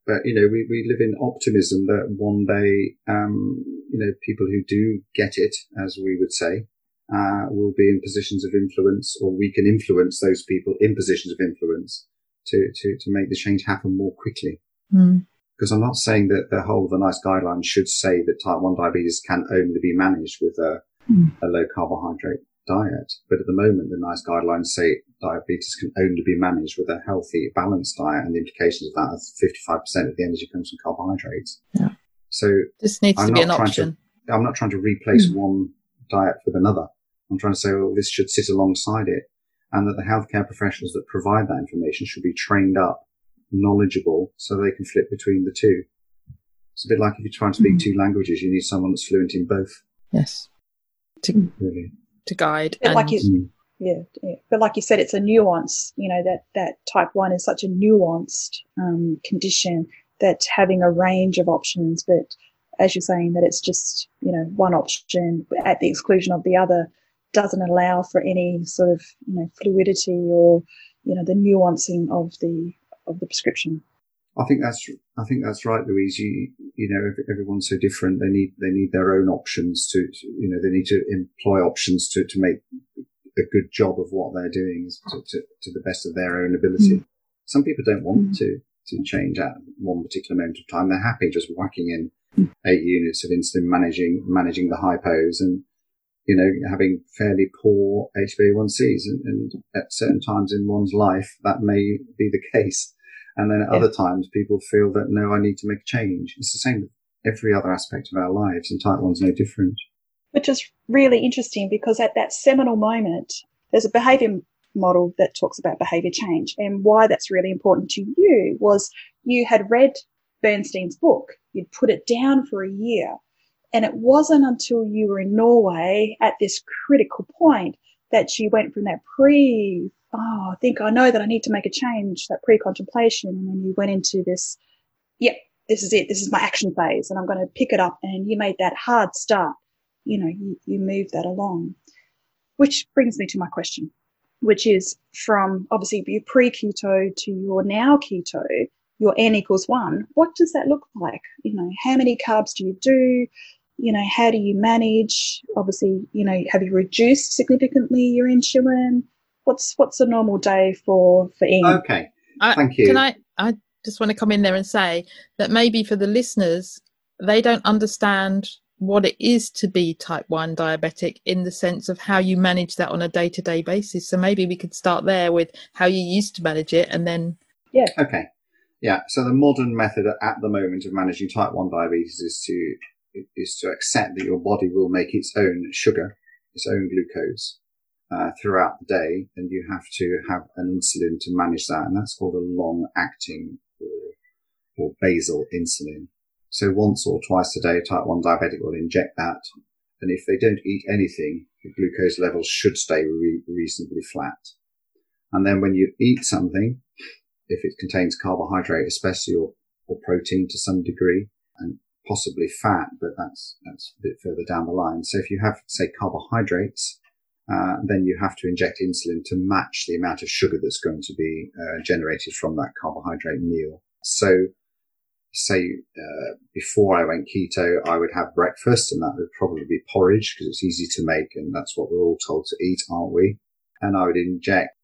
but you know, we, we live in optimism that one day, um, you know, people who do get it, as we would say, uh, will be in positions of influence, or we can influence those people in positions of influence to to to make the change happen more quickly. Mm. Because I'm not saying that the whole of the NICE guidelines should say that type 1 diabetes can only be managed with a mm. a low carbohydrate diet. But at the moment, the NICE guidelines say diabetes can only be managed with a healthy, balanced diet, and the implications of that is 55% of the energy comes from carbohydrates. Yeah. So this needs I'm to be an option. To, I'm not trying to replace mm. one diet with another. I'm trying to say, well, this should sit alongside it, and that the healthcare professionals that provide that information should be trained up, knowledgeable, so they can flip between the two. It's a bit like if you're trying to speak mm. two languages, you need someone that's fluent in both. Yes to really. to guide. And, like you, mm. yeah, yeah, but like you said, it's a nuance. You know that that type one is such a nuanced um, condition that having a range of options, but as you're saying, that it's just you know one option at the exclusion of the other doesn't allow for any sort of you know fluidity or you know the nuancing of the of the prescription. I think that's I think that's right, Louise. You you know everyone's so different. They need they need their own options to, you know they need to employ options to to make a good job of what they're doing to, to, to the best of their own ability. Mm. Some people don't want mm. to to change at one particular moment of time. They're happy just whacking in mm. eight units of insulin, managing managing the hypos, and you know having fairly poor HbA1cs. And, and at certain times in one's life, that may be the (laughs) case. And then at yeah. other times, people feel that no, I need to make a change. It's the same with every other aspect of our lives, and type one's no different. Which is really interesting because at that seminal moment, there's a behavior model that talks about behavior change. And why that's really important to you was you had read Bernstein's book, you'd put it down for a year. And it wasn't until you were in Norway at this critical point that you went from that pre oh, I think I know that I need to make a change, that pre-contemplation. And then you went into this, yep, this is it. This is my action phase and I'm going to pick it up. And you made that hard start. You know, you, you moved that along, which brings me to my question, which is from obviously your pre-keto to your now keto, your N equals one. What does that look like? You know, how many carbs do you do? You know, how do you manage? Obviously, you know, have you reduced significantly your insulin? What's what's a normal day for for Ian? Okay, I, Thank you. Can I? I just want to come in there and say that maybe for the listeners, they don't understand what it is to be type 1 diabetic in the sense of how you manage that on a day to day basis. So maybe we could start there with how you used to manage it and then. Yeah. Okay. Yeah. So the modern method at the moment of managing type 1 diabetes is to, is to accept that your body will make its own sugar, its own glucose. Uh, throughout the day, and you have to have an insulin to manage that, and that's called a long-acting or, or basal insulin. So once or twice a day, a type 1 diabetic will inject that. And if they don't eat anything, the glucose levels should stay re- reasonably flat. And then when you eat something, if it contains carbohydrate, especially or, or protein to some degree, and possibly fat, but that's, that's a bit further down the line. So if you have, say, carbohydrates, uh, then you have to inject insulin to match the amount of sugar that's going to be uh, generated from that carbohydrate meal. So, say uh, before I went keto, I would have breakfast, and that would probably be porridge because it's easy to make, and that's what we're all told to eat, aren't we? And I would inject,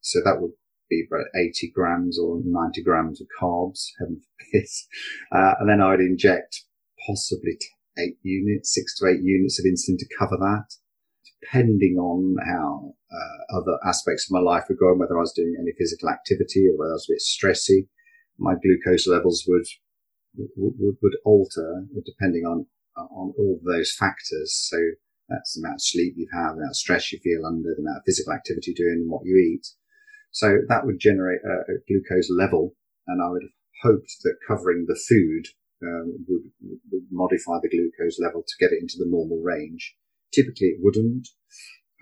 so that would be about 80 grams or 90 grams of carbs, heaven forbid. (laughs) Uh, and then I would inject possibly eight units, six to eight units of insulin to cover that depending on how uh, other aspects of my life were going, whether I was doing any physical activity or whether I was a bit stressy, my glucose levels would would, would alter depending on on all those factors. So that's the amount of sleep you have, the amount of stress you feel under, the amount of physical activity you're doing, and what you eat. So that would generate a, a glucose level, and I would have hoped that covering the food um, would, would modify the glucose level to get it into the normal range. Typically, it wouldn't.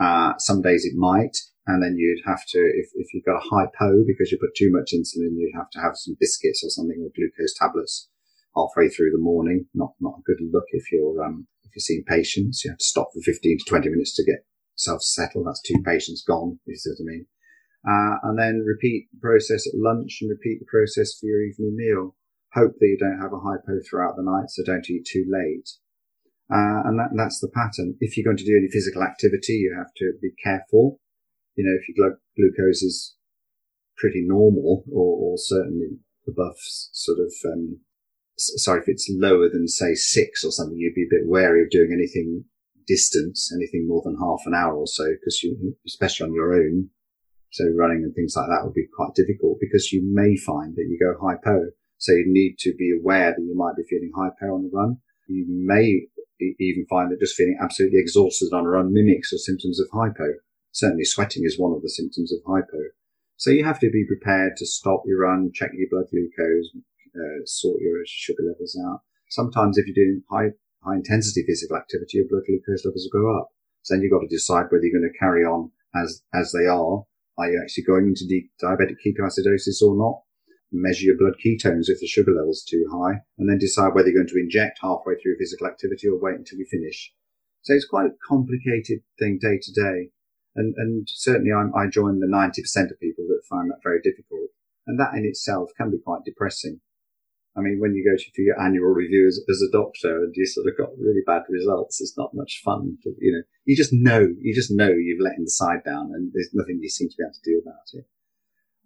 Uh, some days it might, and then you'd have to, if, if you've got a hypo because you put too much insulin, you'd have to have some biscuits or something or glucose tablets halfway through the morning. Not not a good look if you're um, if you're seeing patients. You have to stop for 15 to 20 minutes to get self settled. That's two patients gone. You see what I mean? Uh, and then repeat the process at lunch and repeat the process for your evening meal. Hope that you don't have a hypo throughout the night, so don't eat too late. Uh, and that, that's the pattern. If you're going to do any physical activity, you have to be careful. You know, if your glucose is pretty normal or, or certainly above sort of, um, sorry, if it's lower than say six or something, you'd be a bit wary of doing anything distance, anything more than half an hour or so, because you, especially on your own. So running and things like that would be quite difficult because you may find that you go hypo. So you need to be aware that you might be feeling hypo on the run. You may even find that just feeling absolutely exhausted on a run mimics the symptoms of hypo. Certainly sweating is one of the symptoms of hypo. So you have to be prepared to stop your run, check your blood glucose, uh, sort your sugar levels out. Sometimes if you're doing high, high intensity physical activity, your blood glucose levels will go up. So then you've got to decide whether you're going to carry on as, as they are. Are you actually going into di- diabetic ketoacidosis or not? Measure your blood ketones if the sugar level's too high, and then decide whether you're going to inject halfway through physical activity or wait until you finish. So it's quite a complicated thing day to day. And, and certainly I'm, I join the 90% of people that find that very difficult. And that in itself can be quite depressing. I mean, when you go to your annual review as, as, a doctor and you sort of got really bad results, it's not much fun. To, you know, you just know, you just know you've let the side down and there's nothing you seem to be able to do about it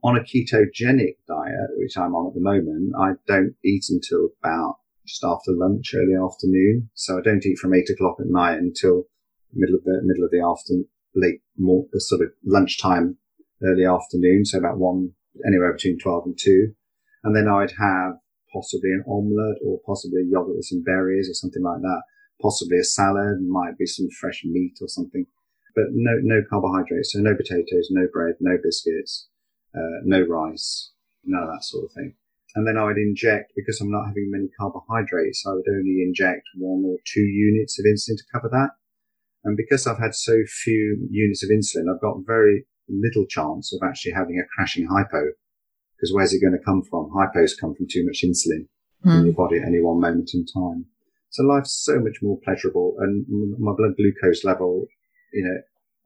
on a ketogenic diet, which I'm on at the moment, I don't eat until about just after lunch, early afternoon. So I don't eat from eight o'clock at night until middle of the middle of the afternoon, late more sort of lunchtime, early afternoon. So about one, anywhere between 12 and two. And then I'd have possibly an omelette or possibly a yogurt with some berries or something like that. Possibly a salad, might be some fresh meat or something, but no, no carbohydrates. So no potatoes, no bread, no biscuits uh, no rice, none of that sort of thing. And then I would inject, because I'm not having many carbohydrates, I would only inject one or two units of insulin to cover that. And because I've had so few units of insulin, I've got very little chance of actually having a crashing hypo. Because where's it going to come from? Hypos come from too much insulin mm. in hmm. your body at any one moment in time. So life's so much more pleasurable and my blood glucose level, you know,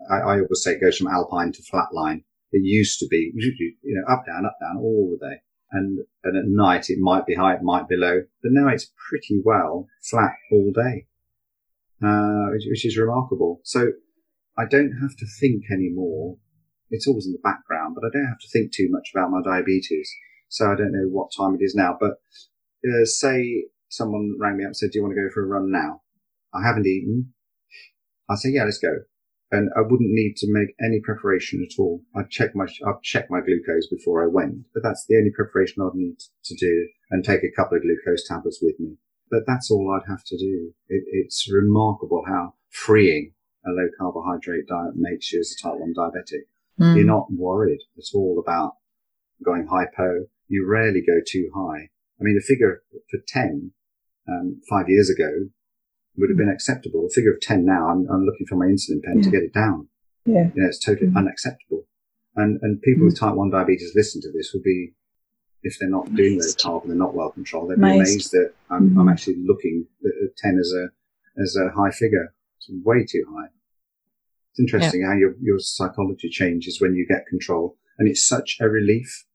I, I always say it goes from alpine to flatline. It used to be, you know, up, down, up, down all the day. And, and at night it might be high, it might be low, but now it's pretty well flat all day, uh, which, which is remarkable. So I don't have to think anymore it's always in the background, but I don't have to think too much about my diabetes. So I don't know what time it is now, but uh, say someone rang me up and said, do you want to go for a run now? I haven't eaten. I say, yeah, let's go. And I wouldn't need to make any preparation at all. I'd check my, I'd check my glucose before I went, but that's the only preparation I'd need to do and take a couple of glucose tablets with me. But that's all I'd have to do. It, it's remarkable how freeing a low carbohydrate diet makes you as a type 1 diabetic. Mm. You're not worried at all about going hypo. You rarely go too high. I mean, a figure for 10, um, five years ago would have been acceptable. A figure of 10 now, I'm, I'm looking for my insulin pen yeah. to get it down. Yeah. You know, it's totally mm. unacceptable. And, and people mm. with type 1 diabetes listen to this will be, if they're not amazed. doing low carb and they're not well controlled, they'll be amazed, amazed that I'm, mm. I'm actually looking at 10 as a, as a high figure. It's way too high. It's interesting yeah. how your, your psychology changes when you get control. And it's such a relief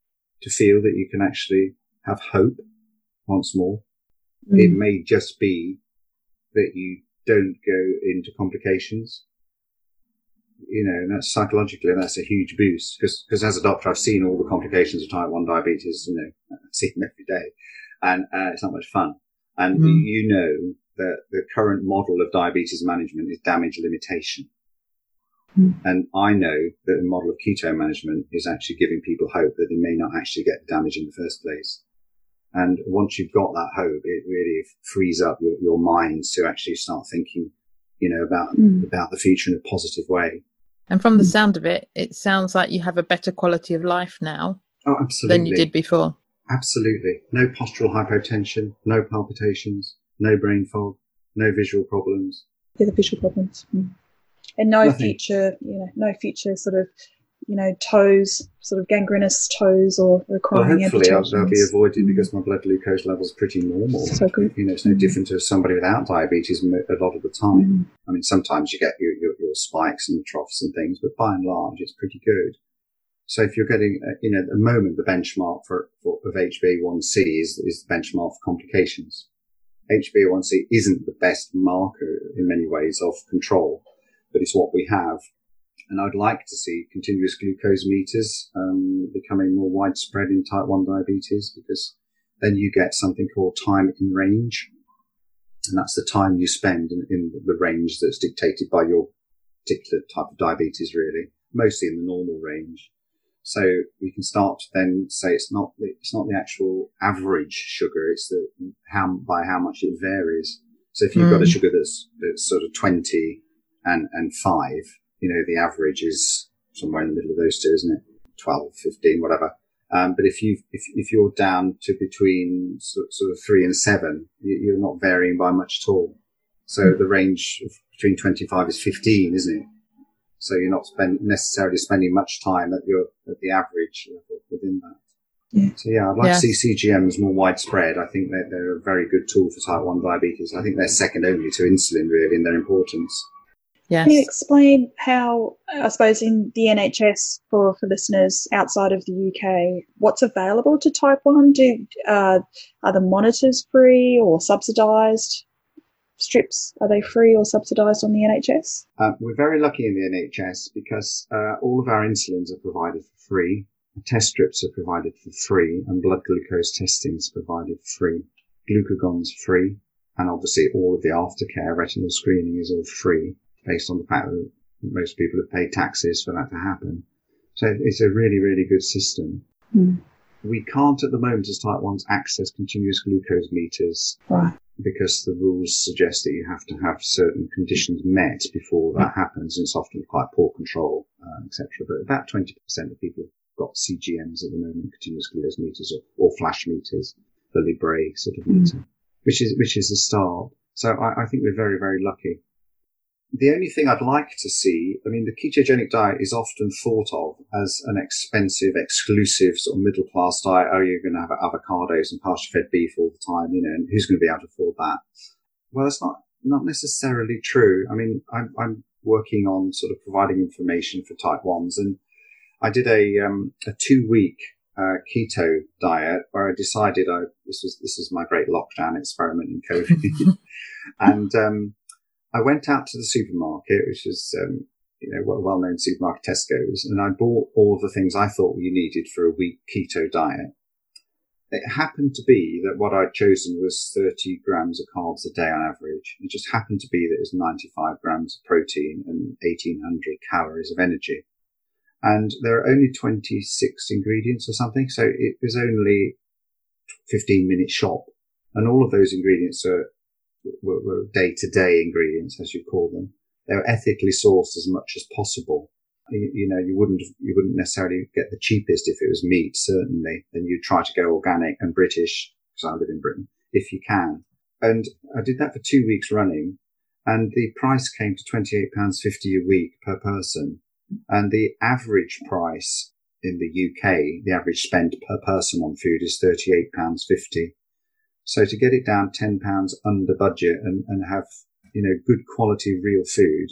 to feel that you can actually have hope once more. Mm. It may just be that you don't go into complications. You know, and that's psychologically, that's a huge boost because, as a doctor, I've seen all the complications of type 1 diabetes, you know, (laughs) I see them every day and uh, it's not much fun. And mm. you know that the current model of diabetes management is damage limitation. Mm. And I know that the model of keto management is actually giving people hope that they may not actually get the damage in the first place. And once you've got that hope, it really frees up your, your mind to actually start thinking, you know, about, mm. about the future in a positive way. And from the mm. sound of it, it sounds like you have a better quality of life now oh, absolutely. than you did before. Absolutely. No postural hypotension, no palpitations, no brain fog, no visual problems. Yeah, the visual problems. Mm. And no Nothing. future, you know, no future sort of you know, toes, sort of gangrenous toes or requiring well, hopefully amputations. they'll be avoided because my blood glucose level is pretty normal. So good. You know, it's no mm. different to somebody without diabetes a lot of the time. Mm. I mean, sometimes you get your, your, your, spikes and troughs and things, but by and large, it's pretty good. So if you're getting, uh, you know, at the moment, the benchmark for, for of HbA1c is, is the benchmark for complications. HbA1c isn't the best marker in many ways of control, but it's what we have and I'd like to see continuous glucose meters um, becoming more widespread in type 1 diabetes because then you get something called time in range. And that's the time you spend in, in the range that's dictated by your particular type of diabetes, really, mostly in the normal range. So we can start to then say it's not the, it's not the actual average sugar, it's the how by how much it varies. So if you've mm. got a mm. sugar that's that's sort of twenty and and five, you know, the average is somewhere in the middle of those two, isn't it? 12, 15, whatever. Um, but if you if, if you're down to between sort, sort of three and seven, you, are not varying by much at all. So mm-hmm. the range between 25 is 15, isn't it? So you're not spend, necessarily spending much time at your at the average level within that. Yeah. So yeah, I'd like yeah. to see CGMs more widespread. I think that they're a very good tool for type 1 diabetes. I think they're second only to insulin really in their importance. Yes. Can you explain how, I suppose, in the NHS for, for listeners outside of the UK, what's available to type 1? Do, uh, are the monitors free or subsidised? Strips, are they free or subsidised on the NHS? Uh, we're very lucky in the NHS because uh, all of our insulins are provided for free, test strips are provided for free, and blood glucose testing is provided free. Glucagon's free, and obviously all of the aftercare retinal screening is all free based on the fact that most people have paid taxes for that to happen. So it's a really, really good system. Mm. We can't at the moment as type 1s access continuous glucose meters right. because the rules suggest that you have to have certain conditions met before that happens. And it's often quite poor control, uh, etc. But about 20% of people have got CGMs at the moment, continuous glucose meters or, or flash meters, the Libre sort of meter, mm. which is, which is a start. So I, I think we're very, very lucky the only thing I'd like to see, I mean, the ketogenic diet is often thought of as an expensive, exclusive sort of middle class diet. Oh, you're going to have avocados and pasture fed beef all the time, you know, and who's going to be able to afford that? Well, that's not, not necessarily true. I mean, I'm, I'm working on sort of providing information for type ones and I did a, um, a two week uh, keto diet where I decided I, this was, this was my great lockdown experiment in COVID. (laughs) and, um, I went out to the supermarket, which is, um, you know, a well-known supermarket Tesco's, and I bought all of the things I thought you needed for a week keto diet. It happened to be that what I'd chosen was 30 grams of carbs a day on average. It just happened to be that it was 95 grams of protein and 1800 calories of energy. And there are only 26 ingredients or something. So it was only 15 minute shop. And all of those ingredients are, were day to day ingredients, as you call them. They're ethically sourced as much as possible. You, you, know, you wouldn't, you wouldn't necessarily get the cheapest if it was meat, certainly. Then you'd try to go organic and British, because I live in Britain, if you can. And I did that for two weeks running and the price came to £28.50 a week per person. And the average price in the UK, the average spend per person on food is £38.50. So to get it down £10 under budget and, and have, you know, good quality real food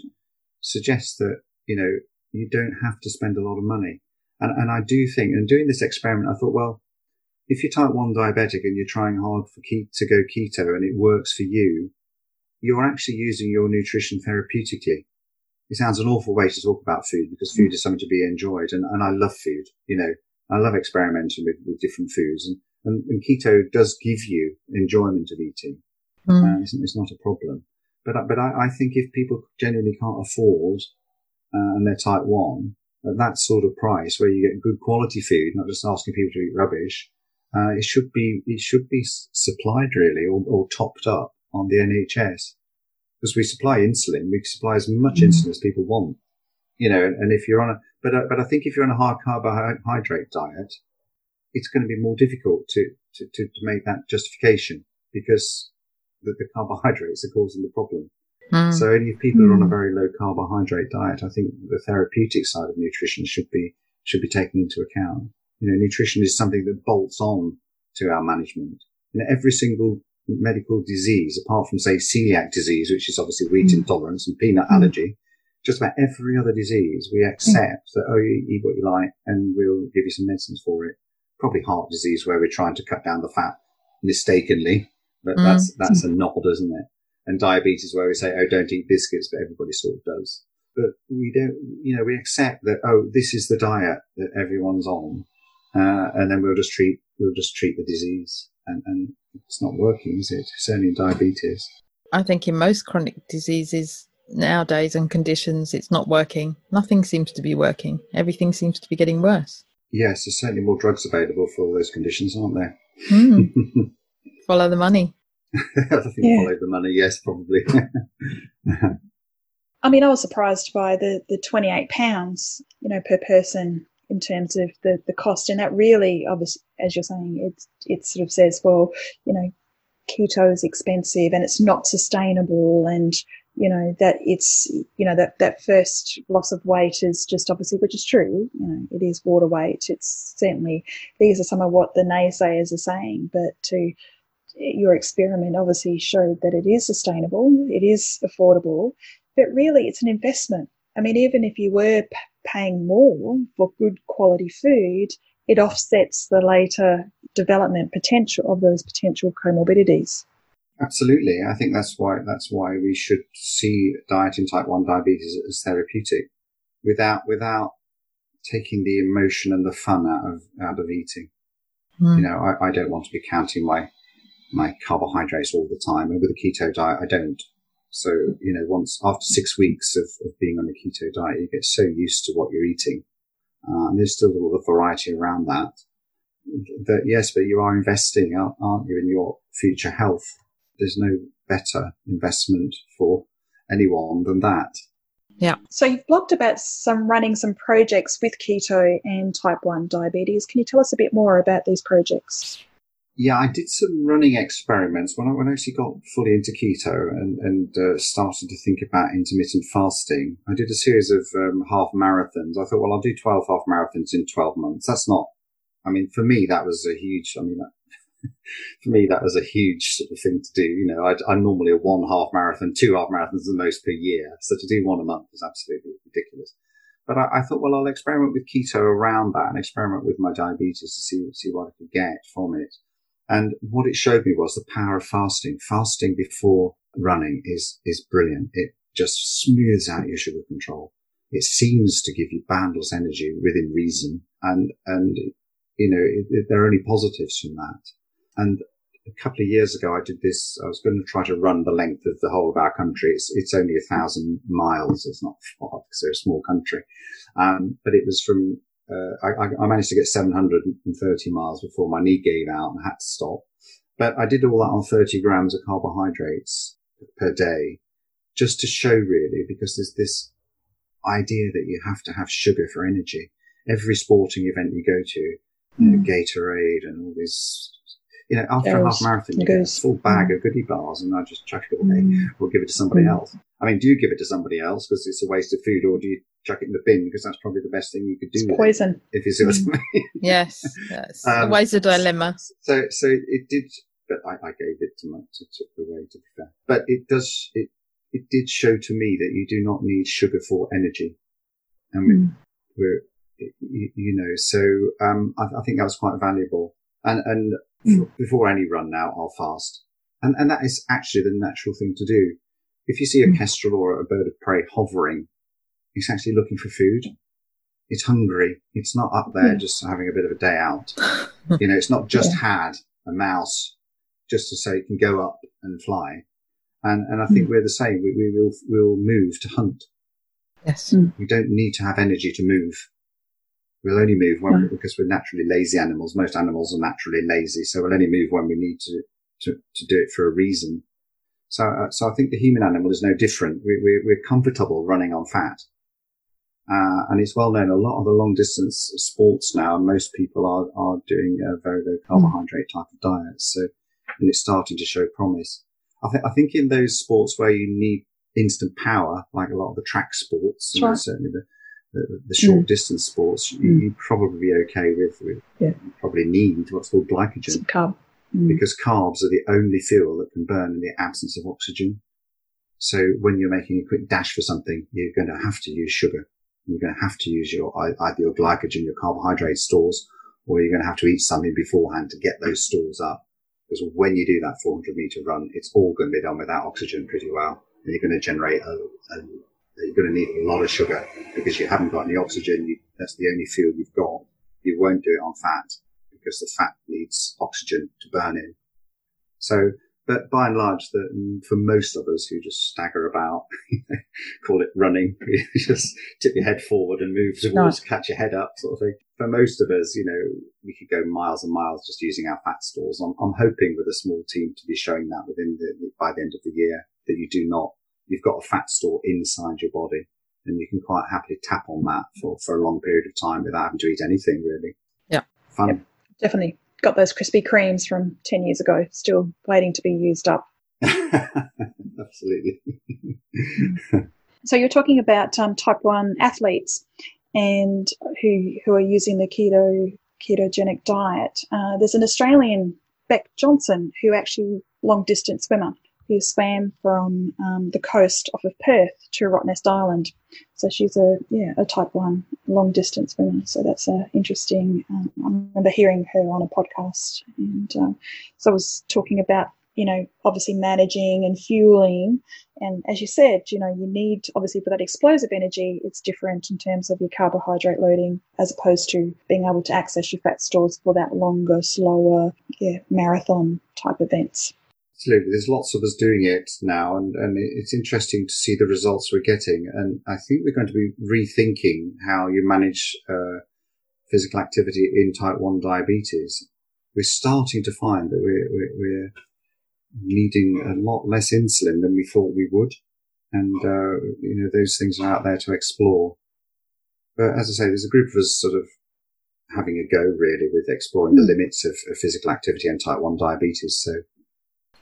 suggests that, you know, you don't have to spend a lot of money. And, and I do think, and doing this experiment, I thought, well, if you're type 1 diabetic and you're trying hard for ke- to go keto and it works for you, you're actually using your nutrition therapeutically it sounds an awful way to talk about food because food is something to be enjoyed. And, and I love food, you know, I love experimenting with, with different foods and, and, and, keto does give you enjoyment of eating. Mm. Uh, it's, it's, not a problem. But, but I, I, think if people genuinely can't afford, uh, and they're type one at that sort of price where you get good quality food, not just asking people to eat rubbish, uh, it should be, it should be supplied really or, or topped up on the NHS because we supply insulin. We supply as much mm. insulin as people want, you know, and, and if you're on a, but, uh, but I think if you're on a high carbohydrate diet, it's going to be more difficult to, to, to, to make that justification because the, the, carbohydrates are causing the problem. Mm. So only if people mm. are on a mm. very low carbohydrate diet, I think the therapeutic side of nutrition should be, should be taken into account. You know, nutrition is something that bolts on to our management. You know, every single medical disease, apart from say celiac disease, which is obviously wheat mm. intolerance and peanut mm. allergy, just about every other disease, we accept mm. that, oh, you eat what you like and we'll give you some medicines for it. Probably heart disease where we're trying to cut down the fat mistakenly, but mm. that's, that's a nod, isn't it? And diabetes where we say, oh, don't eat biscuits, but everybody sort of does. But we don't, you know, we accept that, oh, this is the diet that everyone's on. Uh, and then we'll just treat, we'll just treat the disease and, and it's not working, is it? Certainly in diabetes. I think in most chronic diseases nowadays and conditions, it's not working. Nothing seems to be working. Everything seems to be getting worse. Yes, there's certainly more drugs available for all those conditions, aren't there? Mm. (laughs) follow the money. (laughs) I think yeah. follow the money, yes, probably. (laughs) I mean, I was surprised by the, the £28, you know, per person in terms of the, the cost. And that really, obviously, as you're saying, it, it sort of says, well, you know, keto is expensive and it's not sustainable and, you know, that it's, you know, that, that first loss of weight is just obviously, which is true, you know, it is water weight. It's certainly, these are some of what the naysayers are saying, but to, your experiment obviously showed that it is sustainable, it is affordable, but really it's an investment. I mean, even if you were paying more for good quality food, it offsets the later development potential of those potential comorbidities. Absolutely. I think that's why, that's why we should see diet in type 1 diabetes as therapeutic without, without taking the emotion and the fun out of, out of eating. Mm. You know, I, I don't want to be counting my, my carbohydrates all the time. And with a keto diet, I don't. So, you know, once after six weeks of, of being on a keto diet, you get so used to what you're eating. Uh, and there's still a lot of variety around that. That yes, but you are investing, aren't you, in your future health? There's no better investment for anyone than that. Yeah. So you've blogged about some running some projects with keto and type 1 diabetes. Can you tell us a bit more about these projects? Yeah, I did some running experiments when I, when I actually got fully into keto and, and uh, started to think about intermittent fasting. I did a series of um, half marathons. I thought, well, I'll do 12 half marathons in 12 months. That's not, I mean, for me, that was a huge, I mean, that, (laughs) for me, that was a huge sort of thing to do. You know, I, am normally a one half marathon, two half marathons the most per year. So to do one a month is absolutely ridiculous. But I, I, thought, well, I'll experiment with keto around that and experiment with my diabetes to see, see what I could get from it. And what it showed me was the power of fasting. Fasting before running is, is brilliant. It just smooths out your sugar control. it seems to give you boundless energy within reason. And, and, you know, it, it, there are only positives from that. And a couple of years ago, I did this. I was going to try to run the length of the whole of our country. It's, it's only a thousand miles. It's not far because they're a small country. Um, but it was from, uh, I, I, managed to get 730 miles before my knee gave out and I had to stop. But I did all that on 30 grams of carbohydrates per day just to show really because there's this idea that you have to have sugar for energy. Every sporting event you go to, you know, hmm. Gatorade and all these you know, after a half marathon, you get a full bag mm. of goodie bars, and I just chuck it away mm. or give it to somebody mm. else. I mean, do you give it to somebody else because it's a waste of food, or do you chuck it in the bin because that's probably the best thing you could do? It's poison. It, if you see what I mean. (laughs) yes, yes. Um, always a dilemma. So, so it did, but I, I gave it to my, to, to away to be fair. But it does, it, it did show to me that you do not need sugar for energy. I mean, mm. we're, you, you, know, so, um, I, I think that was quite valuable. And, and Mm. Before any run now, I'll fast. And, and that is actually the natural thing to do. If you see a mm. kestrel or a bird of prey hovering, it's actually looking for food. It's hungry. It's not up there mm. just having a bit of a day out. (laughs) you know, it's not just yeah. had a mouse just to say it can go up and fly. And, and I think mm. we're the same. We, we will, we'll move to hunt. Yes. We don't need to have energy to move. We'll only move when, mm. because we're naturally lazy animals. Most animals are naturally lazy. So we'll only move when we need to, to, to do it for a reason. So, uh, so I think the human animal is no different. We, we, we're comfortable running on fat. Uh, and it's well known a lot of the long distance sports now, most people are, are doing a very low carbohydrate type of diet. So, and it's starting to show promise. I, th- I think in those sports where you need instant power, like a lot of the track sports, sure. certainly the, the, the short mm. distance sports, you, mm. you'd probably be okay with, with yeah. probably need what's called glycogen. Some carb. Mm. Because carbs are the only fuel that can burn in the absence of oxygen. So when you're making a quick dash for something, you're going to have to use sugar. You're going to have to use your either your glycogen, your carbohydrate stores, or you're going to have to eat something beforehand to get those stores up. Because when you do that 400 meter run, it's all going to be done without oxygen pretty well. And you're going to generate a, a you're going to need a lot of sugar because you haven't got any oxygen. You, that's the only fuel you've got. You won't do it on fat because the fat needs oxygen to burn in. So, but by and large, the, for most of us who just stagger about, (laughs) call it running, (laughs) just tip your head forward and move towards, catch your head up sort of thing. For most of us, you know, we could go miles and miles just using our fat stores. I'm, I'm hoping with a small team to be showing that within the, by the end of the year that you do not you've got a fat store inside your body and you can quite happily tap on that for, for a long period of time without having to eat anything really. Yeah. Fun. Yep, definitely. Got those Krispy Kremes from 10 years ago, still waiting to be used up. (laughs) Absolutely. (laughs) so you're talking about um, type 1 athletes and who, who are using the keto ketogenic diet. Uh, there's an Australian, Beck Johnson, who actually long distance swimmer who swam from um, the coast off of Perth to Rottnest Island. So she's a yeah a type one long distance swimmer. So that's uh, interesting. Um, I remember hearing her on a podcast, and um, so I was talking about you know obviously managing and fueling. And as you said, you know you need obviously for that explosive energy, it's different in terms of your carbohydrate loading as opposed to being able to access your fat stores for that longer, slower, yeah marathon type events. Absolutely. There's lots of us doing it now and, and it's interesting to see the results we're getting. And I think we're going to be rethinking how you manage uh, physical activity in type 1 diabetes. We're starting to find that we're, we're, we're needing a lot less insulin than we thought we would. And, uh, you know, those things are out there to explore. But as I say, there's a group of us sort of having a go really with exploring the hmm. limits of, of physical activity and type 1 diabetes. So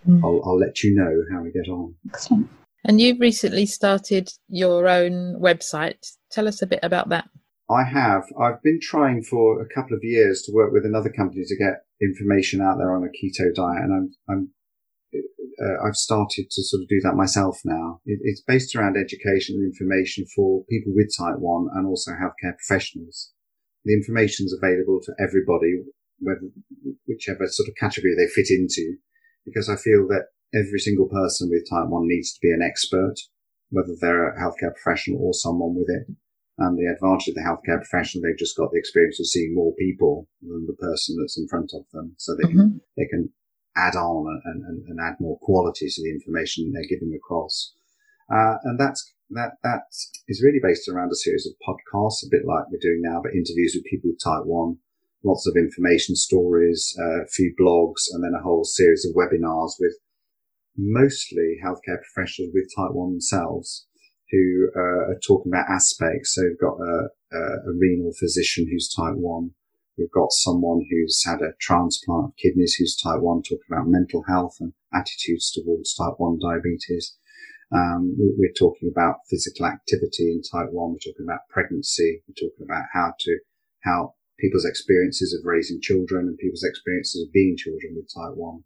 Mm. I'll, I'll let you know how we get on. Excellent. And you've recently started your own website. Tell us a bit about that. I have. I've been trying for a couple of years to work with another company to get information out there on a keto diet, and I'm, I'm uh, I've started to sort of do that myself now. It, it's based around education and information for people with type one and also healthcare professionals. The information is available to everybody, whether whichever sort of category they fit into because I feel that every single person with type 1 needs to be an expert, whether they're a healthcare professional or someone with it. And the advantage of the healthcare professional, they've just got the experience of seeing more people than the person that's in front of them. So they can, mm-hmm. they can add on and, and, and, add more quality to the information they're giving across. Uh, and that's, that, that is really based around a series of podcasts, a bit like we're doing now, but interviews with people with type one, lots of information stories, uh, a few blogs, and then a whole series of webinars with mostly healthcare professionals with type 1 themselves who uh, are talking about aspects. So we've got a, a, a, renal physician who's type 1. We've got someone who's had a transplant of kidneys who's type 1 talking about mental health and attitudes towards type 1 diabetes. Um, we, are talking about physical activity in type 1. We're talking about pregnancy. We're talking about how to, how people's experiences of raising children and people's experiences of being children with type 1.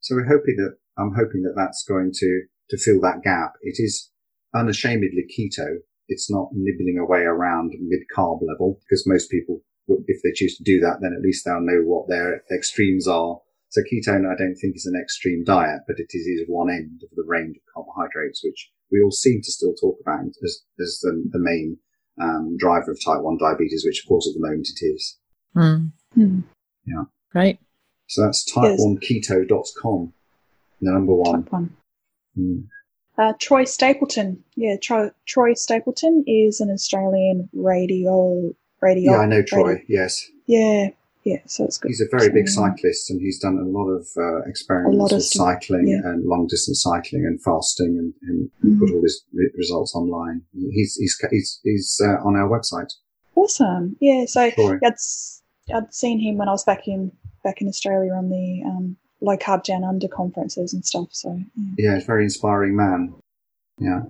So we're hoping that I'm hoping that that's going to, to fill that gap. It is unashamedly keto. It's not nibbling away around mid carb level because most people, if they choose to do that, then at least they'll know what their extremes are. So ketone, I don't think is an extreme diet, but it is, is one end of the range of carbohydrates, which we all seem to still talk about as, as the, the main um, driver of type 1 diabetes, which of course at the moment it is. Mm. Yeah. Right. So that's type1keto.com. The number one. one. Mm. Uh, Troy Stapleton. Yeah, Troy, Troy Stapleton is an Australian radio. radio yeah, I know Troy, radio. yes. Yeah, yeah, so it's good. He's a very big cyclist and he's done a lot of uh, experiments with cycling yeah. and long distance cycling and fasting and, and mm-hmm. put all his results online. He's, he's, he's, he's uh, on our website. Awesome. Yeah, so I'd, I'd seen him when I was back in, back in Australia on the um, low carb down under conferences and stuff. So yeah. yeah, it's a very inspiring man. Yeah.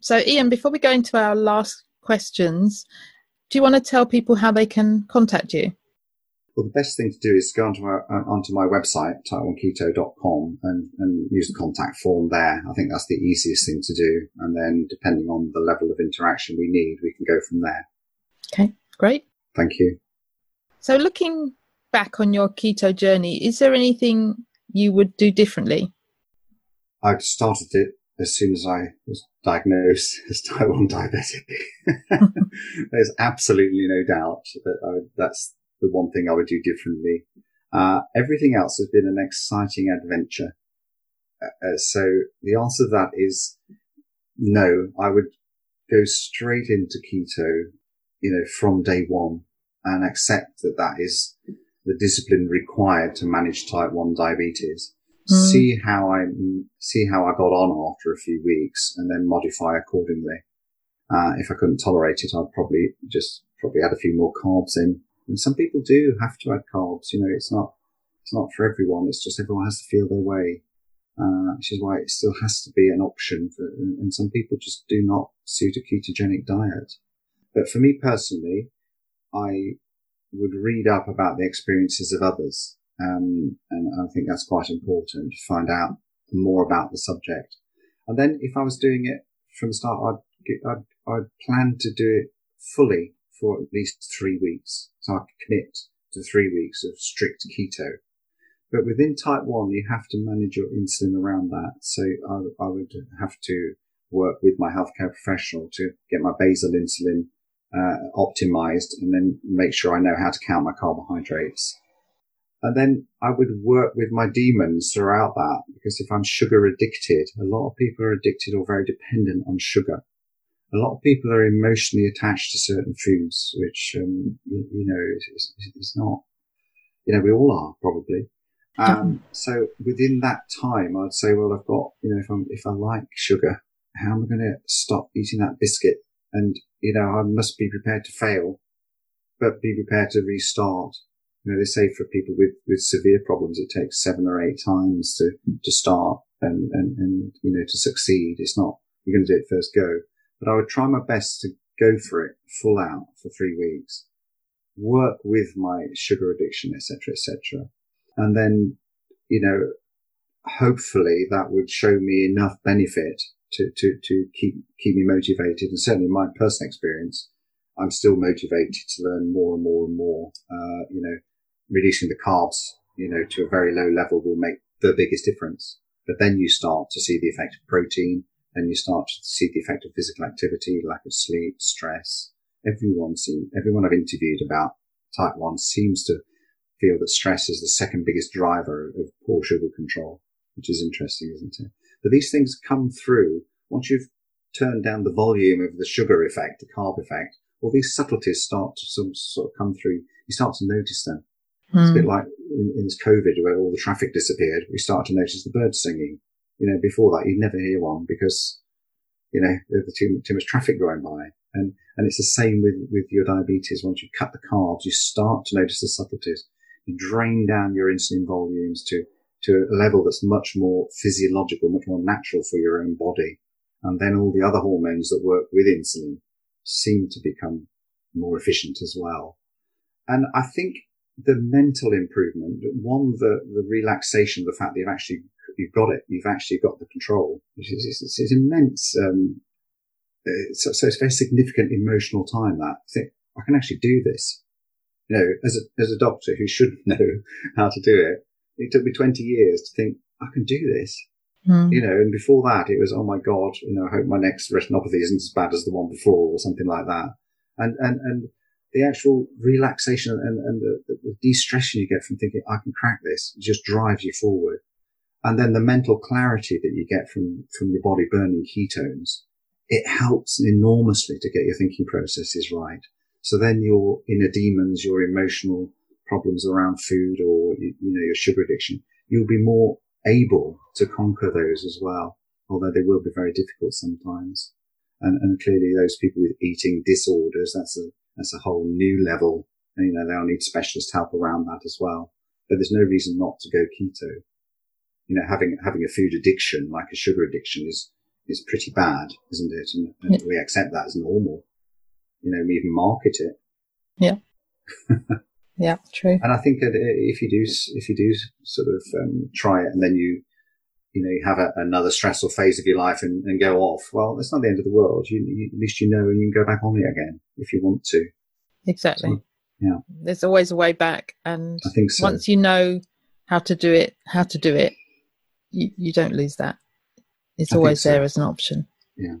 So Ian, before we go into our last questions, do you want to tell people how they can contact you? Well, the best thing to do is go onto my, uh, onto my website, type1keto.com, and, and use the contact form there. I think that's the easiest thing to do. And then, depending on the level of interaction we need, we can go from there. Okay, great. Thank you. So, looking back on your keto journey, is there anything you would do differently? I started it as soon as I was diagnosed (laughs) as type 1 diabetic. (laughs) There's absolutely no doubt that I, that's the one thing I would do differently. Uh, everything else has been an exciting adventure. Uh, uh so the answer to that is no, I would go straight into keto, you know, from day one and accept that that is the discipline required to manage type 1 diabetes. Mm. See how I, see how I got on after a few weeks and then modify accordingly. Uh, if I couldn't tolerate it, I'd probably just probably add a few more carbs in. And some people do have to add carbs. You know, it's not, it's not for everyone. It's just everyone has to feel their way. Uh, which is why it still has to be an option for, and some people just do not suit a ketogenic diet. But for me personally, I would read up about the experiences of others. Um, and I think that's quite important to find out more about the subject. And then if I was doing it from the start, I'd, I'd, I'd plan to do it fully for at least three weeks. So I'd commit to three weeks of strict keto. But within type one, you have to manage your insulin around that. So I, I would have to work with my healthcare professional to get my basal insulin uh, optimized and then make sure I know how to count my carbohydrates. And then I would work with my demons throughout that because if I'm sugar addicted, a lot of people are addicted or very dependent on sugar. A lot of people are emotionally attached to certain foods, which, um, you, you, know, is, is, not, you know, we all are probably. Um, so within that time, I'd say, well, I've got, you know, if I'm, if I like sugar, how am I going to stop eating that biscuit and, you know, I must be prepared to fail, but be prepared to restart. You know, they say for people with, with severe problems, it takes seven or eight times to, to start and, and, and, you know, to succeed. It's not, you're going to do it first go, but I would try my best to go for it full out for three weeks, work with my sugar addiction, etc., etc. And then, you know, hopefully that would show me enough benefit to, to, to keep, keep me motivated. And certainly in my personal experience, I'm still motivated to learn more and more and more. Uh, you know, reducing the carbs, you know, to a very low level will make the biggest difference. But then you start to see the effect of protein and you start to see the effect of physical activity, lack of sleep, stress, everyone seems, everyone I've interviewed about type 1 seems to feel that stress is the second biggest driver of poor sugar control, which is interesting, isn't it? But these things come through once you've turned down the volume of the sugar effect, the carb effect, all these subtleties start to sort of, sort of come through. You start to notice them. Mm. It's a bit hmm. like in, in, this COVID where all the traffic disappeared. We start to notice the birds singing. You know, before that, you'd never hear one because, you know, there's too, too much traffic going by. And, and it's the same with, with your diabetes. Once you cut the carbs, you start to notice the subtleties. You drain down your insulin volumes to, to a level that's much more physiological, much more natural for your own body. And then all the other hormones that work with insulin seem to become more efficient as well. And I think the mental improvement, one, the, the relaxation, the fact that you've actually, you've got it, you've actually got the control, which is, it's, it's immense. Um, so, so, it's a very significant emotional time that I think I can actually do this. You know, as a, as a doctor who should (laughs) know how to do it, it took me 20 years to think I can do this. Mm. You know, and before that it was, oh my God, you know, I hope my next retinopathy isn't as bad as the one before or something like that. And, and, and the actual relaxation and, and the, the de-stressing you get from thinking, I can crack this just drives you forward. And then the mental clarity that you get from, from your body burning ketones, it helps enormously to get your thinking processes right. So then your inner demons, your emotional problems around food or, you, you know, your sugar addiction, you'll be more able to conquer those as well, although they will be very difficult sometimes. And, and clearly those people with eating disorders, that's a, that's a whole new level. And, you know, they'll need specialist help around that as well. But there's no reason not to go keto. You know, having, having a food addiction like a sugar addiction is, is pretty bad, isn't it? And, and yeah. we accept that as normal. You know, we even market it. Yeah. (laughs) yeah, true. And I think that if you do, if you do sort of um, try it and then you, you know, you have a, another stressful phase of your life and, and go off. Well, it's not the end of the world. You, you, at least you know and you can go back on it again if you want to. Exactly. So, yeah. There's always a way back. And I think so. once you know how to do it, how to do it, you, you don't lose that. It's I always so. there as an option. Yeah.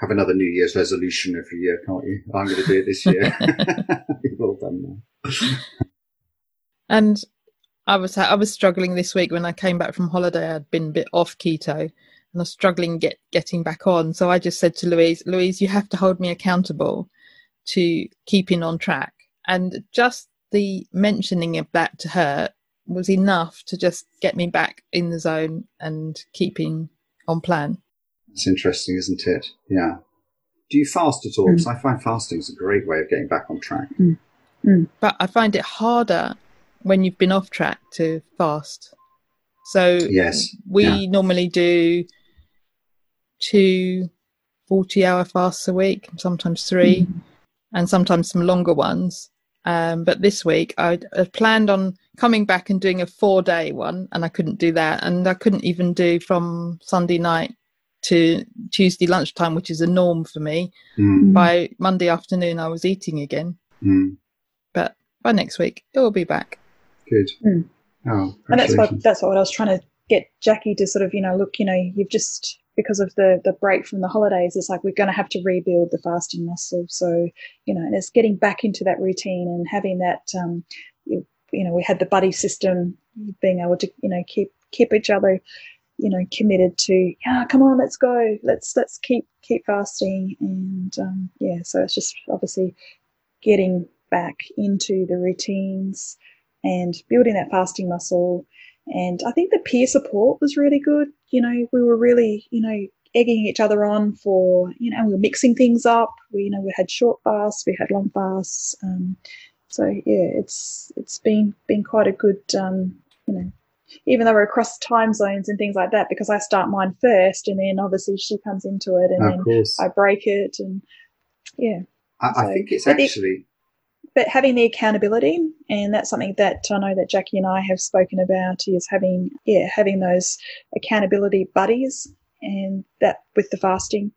Have another New Year's resolution every year, can't you? I'm going to do it this year. (laughs) (laughs) We've all done that. (laughs) and I was I was struggling this week when I came back from holiday. I'd been a bit off keto, and I was struggling get getting back on. So I just said to Louise, Louise, you have to hold me accountable to keeping on track. And just the mentioning of that to her was enough to just get me back in the zone and keeping on plan. It's interesting, isn't it? Yeah. Do you fast at all? Because mm. I find fasting is a great way of getting back on track. Mm. Mm. But I find it harder when you've been off track to fast. So yes, we yeah. normally do two 40 hour fasts a week, sometimes 3 mm-hmm. and sometimes some longer ones. Um, but this week I, I planned on coming back and doing a four day one, and I couldn't do that. And I couldn't even do from Sunday night to Tuesday lunchtime, which is a norm for me. Mm. By Monday afternoon, I was eating again. Mm. But by next week, it will be back. Good. Mm. Oh, and that's what that's what I was trying to get Jackie to sort of you know look you know you've just because of the the break from the holidays it's like we're going to have to rebuild the fasting muscle so you know and it's getting back into that routine and having that um you, know we had the buddy system being able to you know keep keep each other you know committed to yeah come on let's go let's let's keep keep fasting and um, yeah so it's just obviously getting back into the routines and building that fasting muscle. And I think the peer support was really good. You know, we were really, you know, egging each other on for, you know, we were mixing things up. We, you know, we had short fasts, we had long fasts. Um, so yeah, it's it's been been quite a good, um, you know, even though we're across time zones and things like that, because I start mine first, and then obviously she comes into it, and of then course. I break it, and yeah. I, so, I think it's actually but having the accountability, and that's something that I know that Jackie and I have spoken about, is having yeah having those accountability buddies, and that with the fasting.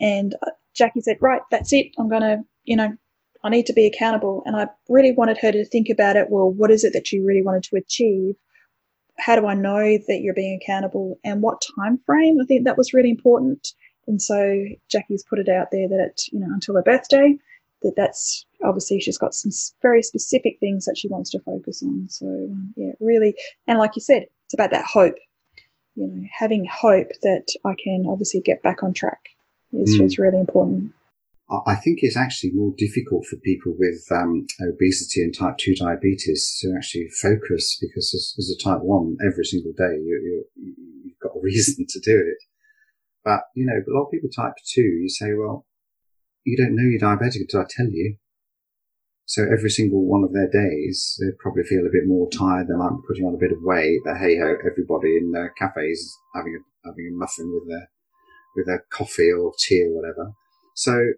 And uh, Jackie said, right, that's it. I'm gonna, you know, I need to be accountable. And I really wanted her to think about it. Well, what is it that you really wanted to achieve? How do I know that you're being accountable? And what time frame? I think that was really important. And so Jackie's put it out there that it, you know, until her birthday, that that's obviously she's got some very specific things that she wants to focus on. So um, yeah, really, and like you said, it's about that hope. You know, having hope that I can obviously get back on track is mm. really important. I think it's actually more difficult for people with um, obesity and type 2 diabetes to actually focus because as, as a type 1, every single day you, have got a (laughs) reason to do it. But, you know, a lot of people type 2, you say, well, you don't know you're diabetic until I tell you. So every single one of their days, they probably feel a bit more tired. They might be putting on a bit of weight, but hey ho, everybody in their cafes having a, having a muffin with their, with their coffee or tea or whatever. So,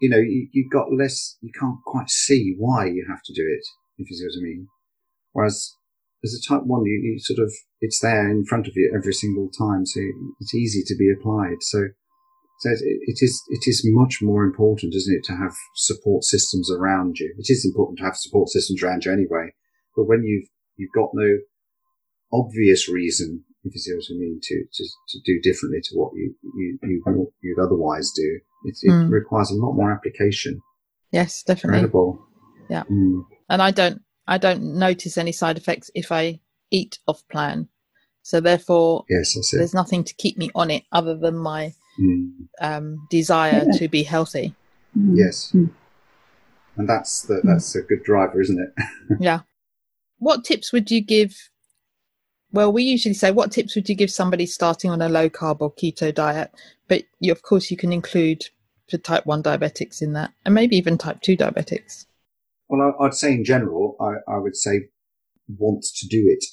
you know, you, you've got less, you can't quite see why you have to do it, if you see what I mean. Whereas as a type one, you, you sort of, it's there in front of you every single time. So it's easy to be applied. So, so it, it is it is much more important, isn't it, to have support systems around you. It is important to have support systems around you anyway. But when you've you've got no obvious reason, if you see what I mean, to to, to do differently to what you you, you you'd otherwise do, it, it mm. requires a lot more application. Yes, definitely. Incredible. Yeah. Mm. And I don't I don't notice any side effects if I eat off plan. So therefore, yes, there's nothing to keep me on it other than my mm. um, desire yeah. to be healthy. Mm. Yes, mm. and that's the, that's a good driver, isn't it? (laughs) yeah. What tips would you give? Well, we usually say, what tips would you give somebody starting on a low carb or keto diet? But you, of course, you can include for type one diabetics in that, and maybe even type two diabetics. Well, I'd say in general, I, I would say want to do it.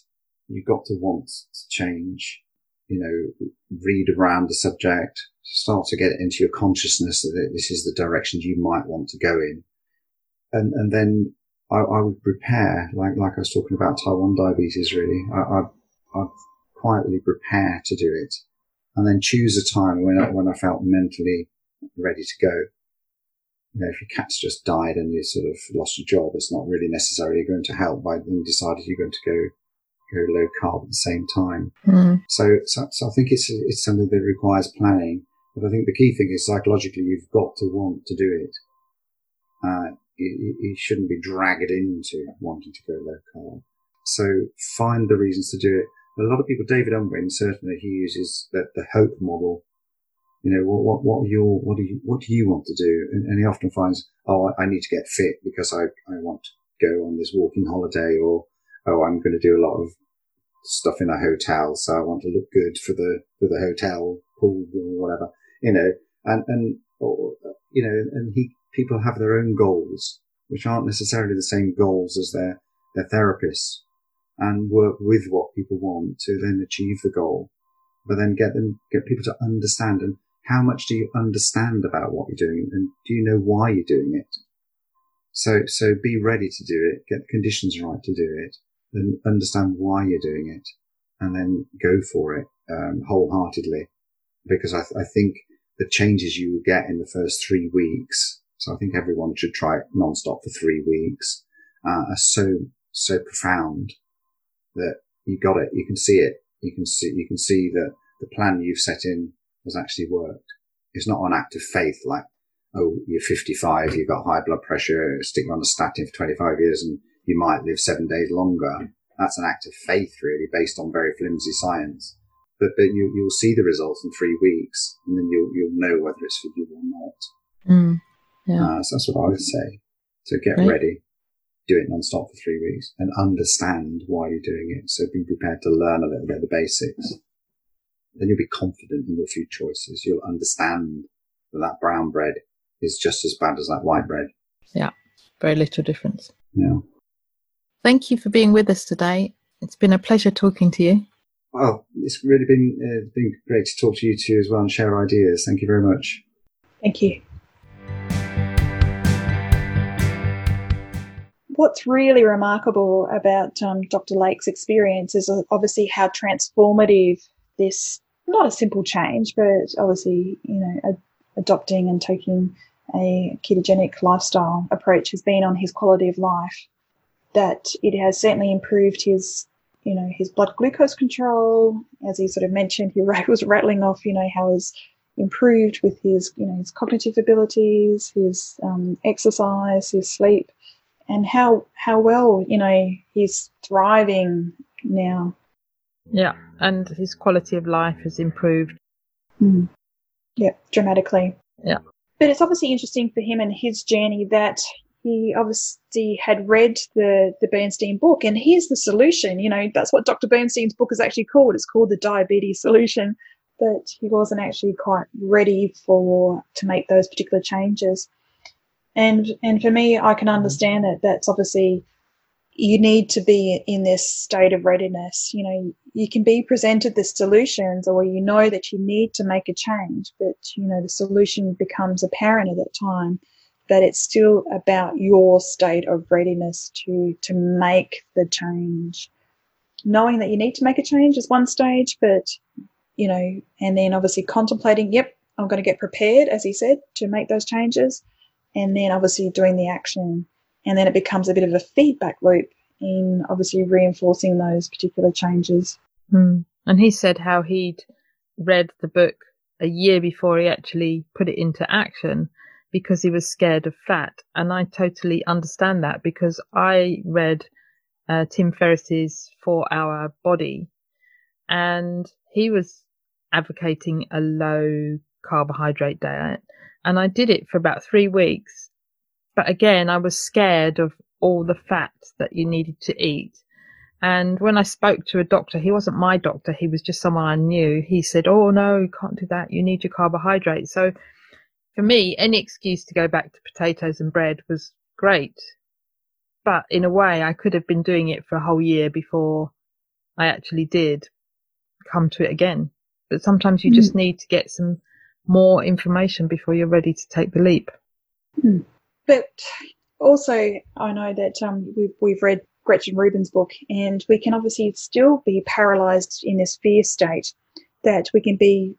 You've got to want to change you know, read around the subject, start to get it into your consciousness that this is the direction you might want to go in. And, and then I, I would prepare, like, like I was talking about type 1 diabetes, really. I, I, I'd quietly prepare to do it and then choose a time when I, when I felt mentally ready to go. You know, if your cat's just died and you sort of lost your job, it's not really necessarily going to help by then decided you're going to go go low carb at the same time. Mm. So, so, so, I think it's it's something that requires planning. But I think the key thing is psychologically, you've got to want to do it. Uh, you, you shouldn't be dragged into wanting to go low carb. So find the reasons to do it. A lot of people, David Unwin, certainly he uses the, the hope model. You know, what, what, what your, what do you, what do you want to do? And, and he often finds, oh, I, I need to get fit because I, I want to go on this walking holiday or, oh, I'm going to do a lot of stuff in a hotel, so I want to look good for the for the hotel pool or whatever, you know, and and or, you know, and he people have their own goals, which aren't necessarily the same goals as their their therapists, and work with what people want to then achieve the goal, but then get them get people to understand and how much do you understand about what you're doing and do you know why you're doing it? So, so be ready to do it, get the conditions right to do it, and understand why you're doing it and then go for it um, wholeheartedly. Because I, th- I, think the changes you get in the first three weeks, so I think everyone should try it non-stop for three weeks, uh, are so, so profound that you got it. You can see it. You can see, you can see that the plan you've set in has actually worked. It's not an act of faith like, oh, you're 55, you've got high blood pressure, stick on a statin for 25 years and you might live seven days longer. That's an act of faith, really, based on very flimsy science. But, but you, you'll see the results in three weeks, and then you'll, you'll know whether it's for you or not. Mm, yeah. Uh, so that's what I would say. So get right. ready, do it non-stop for three weeks, and understand why you're doing it. So be prepared to learn a little bit of the basics. Then you'll be confident in your food choices. You'll understand that that brown bread is just as bad as that white bread. Yeah, very little difference. Yeah. Thank you for being with us today. It's been a pleasure talking to you. Well, it's really been uh, been great to talk to you too as well and share ideas. Thank you very much. Thank you. What's really remarkable about um, Dr. Lake's experience is obviously how transformative this not a simple change, but obviously you know ad- adopting and taking a ketogenic lifestyle approach has been on his quality of life that it has certainly improved his, you know, his blood glucose control. As he sort of mentioned, he (laughs) was rattling off, you know, how his improved with his, you know, his cognitive abilities, his um, exercise, his sleep, and how how well, you know, he's thriving now. Yeah, and his quality of life has improved. Mm. Yeah, dramatically. Yeah. But it's obviously interesting for him and his journey that he obviously had read the, the Bernstein book. And here's the solution. You know, that's what Dr. Bernstein's book is actually called. It's called The Diabetes Solution. But he wasn't actually quite ready for to make those particular changes. And and for me, I can understand that that's obviously you need to be in this state of readiness. You know, you can be presented the solutions or you know that you need to make a change, but you know, the solution becomes apparent at that time. But it's still about your state of readiness to to make the change. Knowing that you need to make a change is one stage, but you know, and then obviously contemplating, yep, I'm going to get prepared, as he said, to make those changes. And then obviously doing the action and then it becomes a bit of a feedback loop in obviously reinforcing those particular changes. Mm. And he said how he'd read the book a year before he actually put it into action because he was scared of fat. And I totally understand that because I read uh, Tim Ferriss's Four Hour Body and he was advocating a low carbohydrate diet. And I did it for about three weeks but again, I was scared of all the fat that you needed to eat. And when I spoke to a doctor, he wasn't my doctor, he was just someone I knew. He said, Oh no, you can't do that. You need your carbohydrates. So for me, any excuse to go back to potatoes and bread was great. But in a way, I could have been doing it for a whole year before I actually did come to it again. But sometimes you mm. just need to get some more information before you're ready to take the leap. Mm. But also, I know that um, we've, we've read Gretchen Rubin's book, and we can obviously still be paralyzed in this fear state that we can be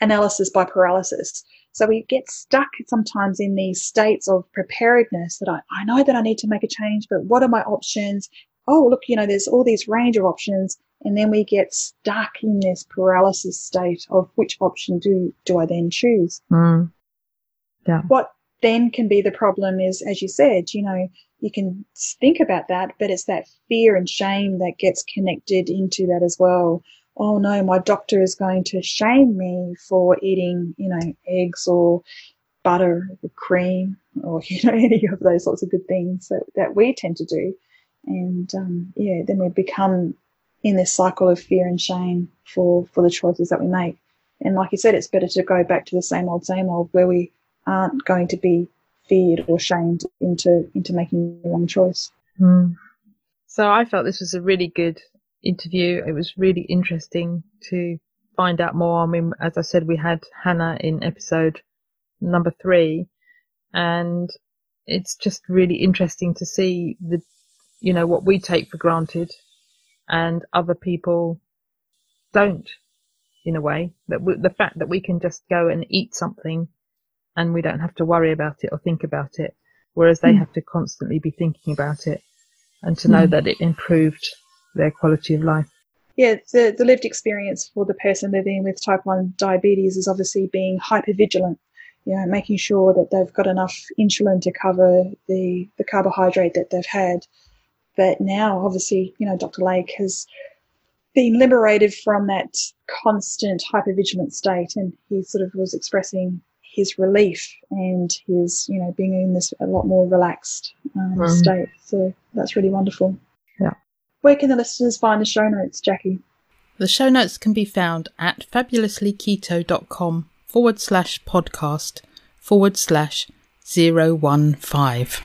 analysis by paralysis. So we get stuck sometimes in these states of preparedness that I, I know that I need to make a change, but what are my options? Oh, look, you know, there's all these range of options. And then we get stuck in this paralysis state of which option do, do I then choose? Mm. Yeah. What then can be the problem is, as you said, you know, you can think about that, but it's that fear and shame that gets connected into that as well. Oh no, my doctor is going to shame me for eating, you know, eggs or butter or cream or, (laughs) you know, any of those sorts of good things that, that we tend to do. And, um, yeah, then we become in this cycle of fear and shame for, for the choices that we make. And like you said, it's better to go back to the same old, same old where we aren't going to be feared or shamed into into making the wrong choice. Mm. So I felt this was a really good interview. It was really interesting to find out more. I mean, as I said, we had Hannah in episode number three, and it's just really interesting to see the, you know, what we take for granted, and other people don't. In a way, that the fact that we can just go and eat something and we don't have to worry about it or think about it, whereas they mm. have to constantly be thinking about it and to know mm. that it improved their quality of life. Yeah, the, the lived experience for the person living with type 1 diabetes is obviously being hyper vigilant, you know, making sure that they've got enough insulin to cover the, the carbohydrate that they've had. But now, obviously, you know, Dr. Lake has been liberated from that constant hypervigilant state and he sort of was expressing his relief and his, you know, being in this a lot more relaxed um, mm. state. So that's really wonderful. Yeah. Where can the listeners find the show notes, Jackie? The show notes can be found at fabulouslyketo.com forward slash podcast forward slash zero one five.